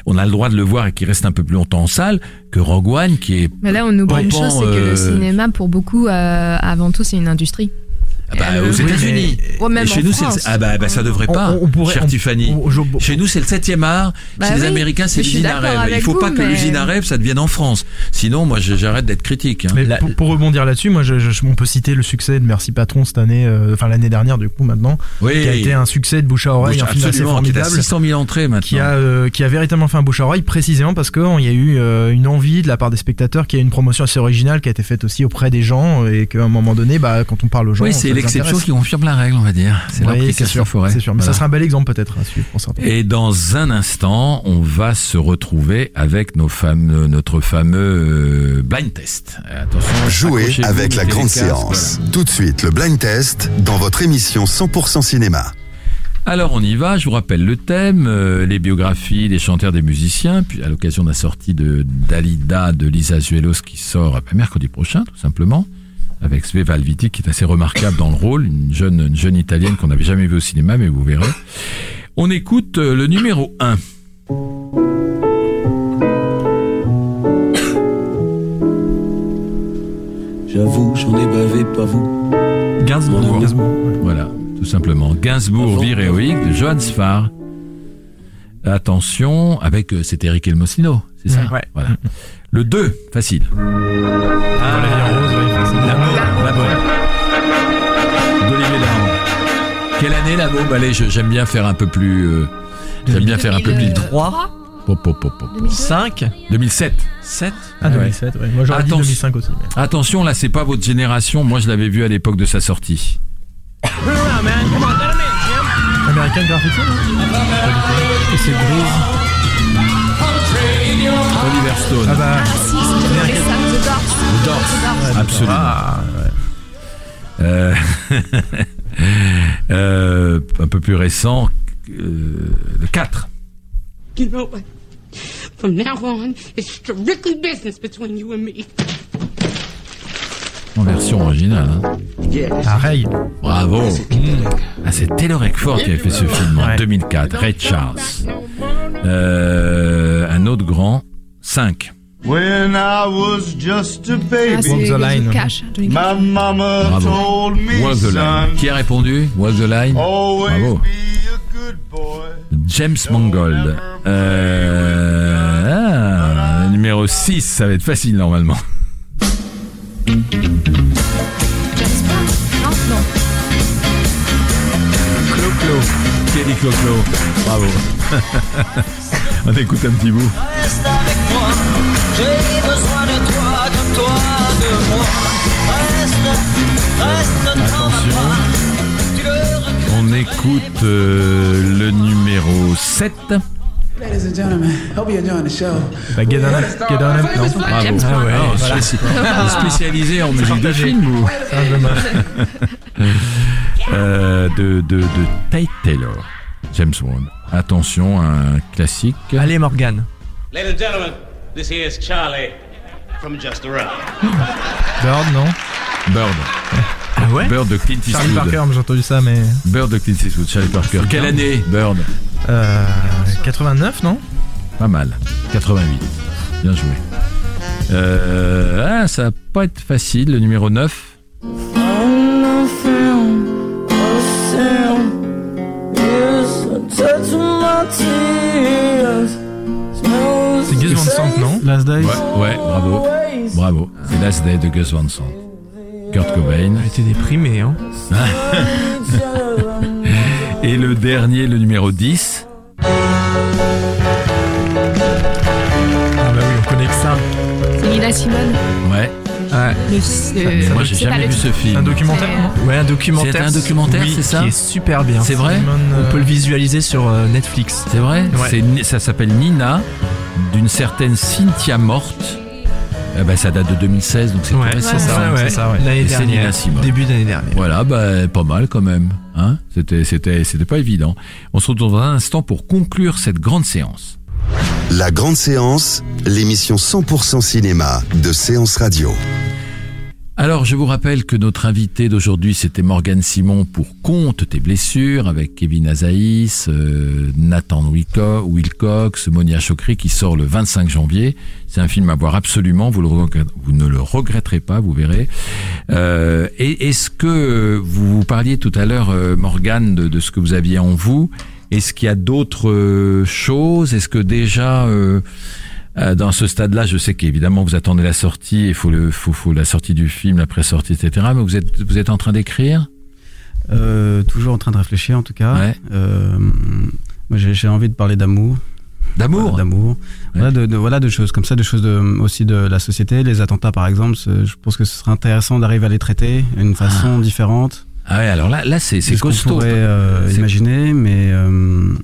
On a le droit de le voir et qui reste un peu plus longtemps en salle que Rogue One, qui est Mais là, on oublie une chose, c'est que euh, le cinéma, pour beaucoup, euh, avant tout, c'est une industrie. Ah bah, Euh, aux oui, États-Unis. Ouais, chez en nous, c'est le- France. ah bah, bah, ça devrait pas, on- on pourrait- cher on- Tiffany. on- je- Chez nous, c'est le 7e art. Bah chez les oui, Américains, c'est l'usine à rêve. Il faut vous, pas que mais- l'usine à rêve, ça devienne en France. Sinon, moi, j'arrête d'être critique. hein. Mais La- pour, pour rebondir là-dessus, moi, je, je- on peut citer le succès de Merci Patron cette année, euh, enfin l'année dernière du coup maintenant, Oui. qui a été un succès de bouche à oreille, un film assez Absolument, qui formidable. 600 000 entrées maintenant. qui a euh, qui a véritablement fait un bouche à oreille précisément parce qu'il y a eu euh, une envie de la part des spectateurs qu'il y a une promotion assez originale qui a été faite aussi auprès des gens et qu'à un moment donné bah quand on parle aux gens l'exception qui confirme la règle, on va dire. C'est Oui, c'est sûr, forêt. c'est sûr mais Voilà. ça sera un bel exemple peut-être à suivre pour certains Et dans un instant, on va se retrouver avec nos fameux, notre fameux euh, blind test. Attention, Jouez avec la grande séance. Tout de suite, le blind test dans votre émission 100% cinéma. Alors on y va, je vous rappelle le thème, euh, les biographies des chanteurs, des musiciens, puis à l'occasion de la sortie de Dalida de Lisa Zuelos qui sort euh, mercredi prochain tout simplement, avec Sveva Alviti qui est assez remarquable dans le rôle, une jeune, une jeune italienne qu'on n'avait jamais vue au cinéma mais vous verrez. On écoute euh, le numéro 1. J'avoue, j'en ai bavé, pas vous. Gainsbourg. Voilà, tout simplement. Gainsbourg, Vie héroïque de Johann Sfar. Attention, avec, euh, c'est Eric Elmosino, c'est ça? Ouais. Voilà. Le 2, facile. Ah, la vie en rose, oui, forcément. La bombe. D'Olivier Dahan. Quelle année la bombe Allez, je- j'aime bien faire un peu plus. euh, j'aime bien faire un peu plus. 3, Pop, pop, pop, pop. 5, 2007. 7. ah 2007 ouais. moi j'aurais dit Attention. 2005 aussi mais- Attention, là, c'est pas votre génération. Moi, je l'avais vu à l'époque de sa sortie. American Graffiti non Et c'est Oliver Stone. ah bah Ah si, c'est ça, The Doors. The Doors. Absolument. ah, ouais. Euh, euh, un peu plus récent, euh, le 4. You know what? From now on, it's strictly business between you and me. En version originale. hein. ah Ray Bravo. Ah, c'est Taylor Eckford qui avait fait ce film en Ouais. 2004. Ray Charles. Euh, un autre grand. 5. When I was just a Ah, baby, Walk the line. Cash. Cash. my mama Bravo. told me, Walk the Line. Qui a répondu? Walk the Line always Bravo. be a good boy. James Mangold. Euh, ah, numéro 6, ça va être facile normalement. James Bond Non, non. Clo-Clo. Kelly Clo-Clo. Bravo. On écoute un petit bout. Reste avec moi, j'ai besoin de toi, de toi, de moi. Reste, reste, ne t'en Attention. vas pas. Tu le regrettes. On écoute euh, le numéro 7. Ladies and gentlemen, hope you're enjoying the show. bah Get On Up Get On Up non Bravo. James Bond. Ah ouais, voilà. spécialisé en musique de film ou Euh, de, de, de Tate Taylor. James Bond. Attention, un classique. Allez Morgan. Ladies and gentlemen, this here is Charlie from Just Around. Bird non Bird. Ah ouais Bird de Clint Charlie Eastwood. Parker j'ai entendu ça mais Bird de Clint Eastwood, Charlie Parker. Quelle année, Bird euh, 89 non Pas mal. 88. Bien joué. Euh, ah, ça va pas être facile, le numéro 9. C'est Gus Van Sant non Last Days. Ouais, ouais, bravo. Bravo. C'est Last Day de Gus Van Sant. Kurt Cobain. J'étais déprimé, hein. Et le dernier, le numéro 10. Ah bah oui, on connaît que ça. C'est Nina Simone. Ouais. Ouais. Le, euh, Moi, j'ai jamais vu ce film. un documentaire Ouais, un documentaire. C'est un documentaire, Oui, c'est ça Qui est super bien. C'est vrai On euh, peut le visualiser sur euh, Netflix. C'est vrai Ouais. Ça s'appelle Nina, d'une certaine Cynthia Morte. Eh ben, ça date de 2016, donc c'est Ouais, c'est ça, ouais. c'est ça, ouais. L'année dernière. Début d'année dernière. Voilà, bah, pas mal quand même. Hein c'était, c'était, c'était pas évident. On se retrouve dans un instant pour conclure cette grande séance. La grande séance, l'émission 100% cinéma de Séance Radio. Alors, je vous rappelle que notre invité d'aujourd'hui, c'était Morgane Simon pour Compte tes blessures avec Kevin Azaïs, euh, Nathan Wilco- Wilcox, Monia Chokri qui sort le 25 janvier. C'est un film à voir absolument, vous, ne le regretterez pas, vous verrez. Euh, est-ce que vous, parliez tout à l'heure, euh, Morgane, de ce que vous aviez en vous Est-ce qu'il y a d'autres euh, choses? Est-ce que déjà... euh, euh, dans ce stade-là, je sais qu'évidemment vous attendez la sortie, il faut le, faut, faut la sortie du film, la pré-sortie, etc. Mais vous êtes, vous êtes en train d'écrire? Euh, toujours en train de réfléchir en tout cas. Ouais. Euh, moi j'ai envie de parler d'amour. D'amour? Voilà, D'amour. Voilà, de, de- voilà de choses comme ça, de choses de, aussi de la société, les attentats par exemple. Je pense que ce serait intéressant d'arriver à les traiter d'une façon différente. Ah ouais, alors là, là c'est c'est de ce qu'on costaud. pourrait euh, imaginer, mais euh,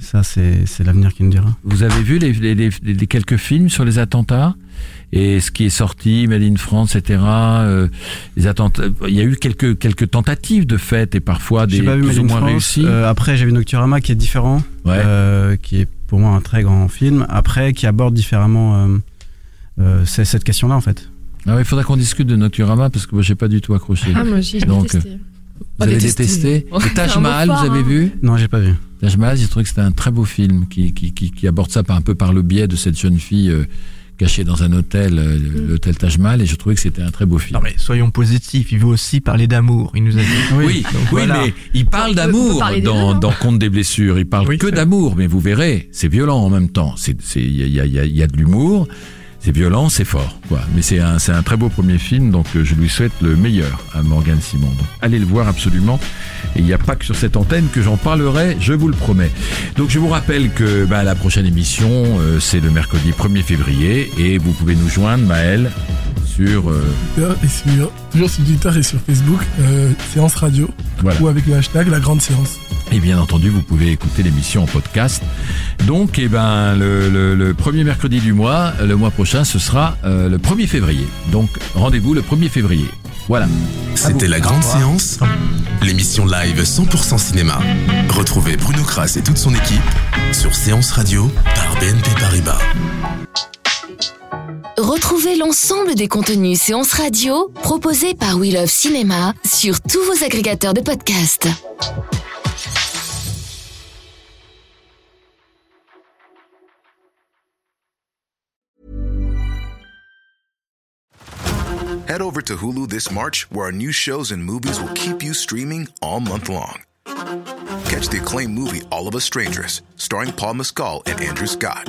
ça c'est c'est l'avenir qui nous dira. Vous avez vu les, les, les- les quelques films sur les attentats et ce qui est sorti, Made in France, etc. euh, les attentats. Il y a eu quelques quelques tentatives de fait et parfois des J'ai pas vu plus ou in moins France. réussies. Euh, après, j'ai vu Nocturama qui est différent, Ouais. euh, qui est pour moi un très grand film. Après, qui aborde différemment euh, euh, cette question-là en fait. Ah ouais, il faudra qu'on discute de Nocturama parce que moi j'ai pas du tout accroché. Ah, moi aussi, j'ai détesté. Pas Vous avez détesté. Taj Mahal, fort, vous avez hein. vu? Non, j'ai pas vu. Taj Mahal, j'ai trouvé que c'était un très beau film qui, qui, qui, qui aborde ça par, un peu par le biais de cette jeune fille euh, cachée dans un hôtel, euh, Mm. l'hôtel Taj Mahal, et je trouvais que c'était un très beau film. Non mais soyons positifs, il veut aussi parler d'amour, il nous a dit. Oui, Donc oui, voilà. mais il parle d'amour dans, hein. dans Compte des blessures. Il parle Oui, que d'amour, mais vous verrez, c'est violent en même temps. C'est, c'est, il y a, il y a- il y a- il y a de l'humour, c'est violent, c'est fort, quoi. Mais c'est un, un très beau premier film, donc euh, je lui souhaite le meilleur à Morgane Simon. Allez le voir absolument. Et il n'y a pas que sur cette antenne que j'en parlerai, je vous le promets. Donc je vous rappelle que bah, la prochaine émission, euh, c'est le mercredi 1er février, et vous pouvez nous joindre, Maël, sur euh, Twitter et sur, toujours sur Twitter et sur Facebook, euh, séance radio, Voilà. ou avec le hashtag la grande séance. Et bien entendu, vous pouvez écouter l'émission en podcast. Donc, eh ben, le, le- le premier mercredi du mois, le mois prochain, ce sera euh, le 1er février. Donc, rendez-vous le 1er février. Voilà. C'était la grande séance, l'émission live 100% cinéma. Retrouvez Bruno Kras et toute son équipe sur Séance Radio par BNP Paribas. Retrouvez l'ensemble des contenus séances radio proposés par We Love Cinéma sur tous vos agrégateurs de podcasts. Head over to Hulu this March, where our new shows and movies will keep you streaming all month long. Catch the acclaimed movie All of Us Strangers, starring Paul Mescal and Andrew Scott.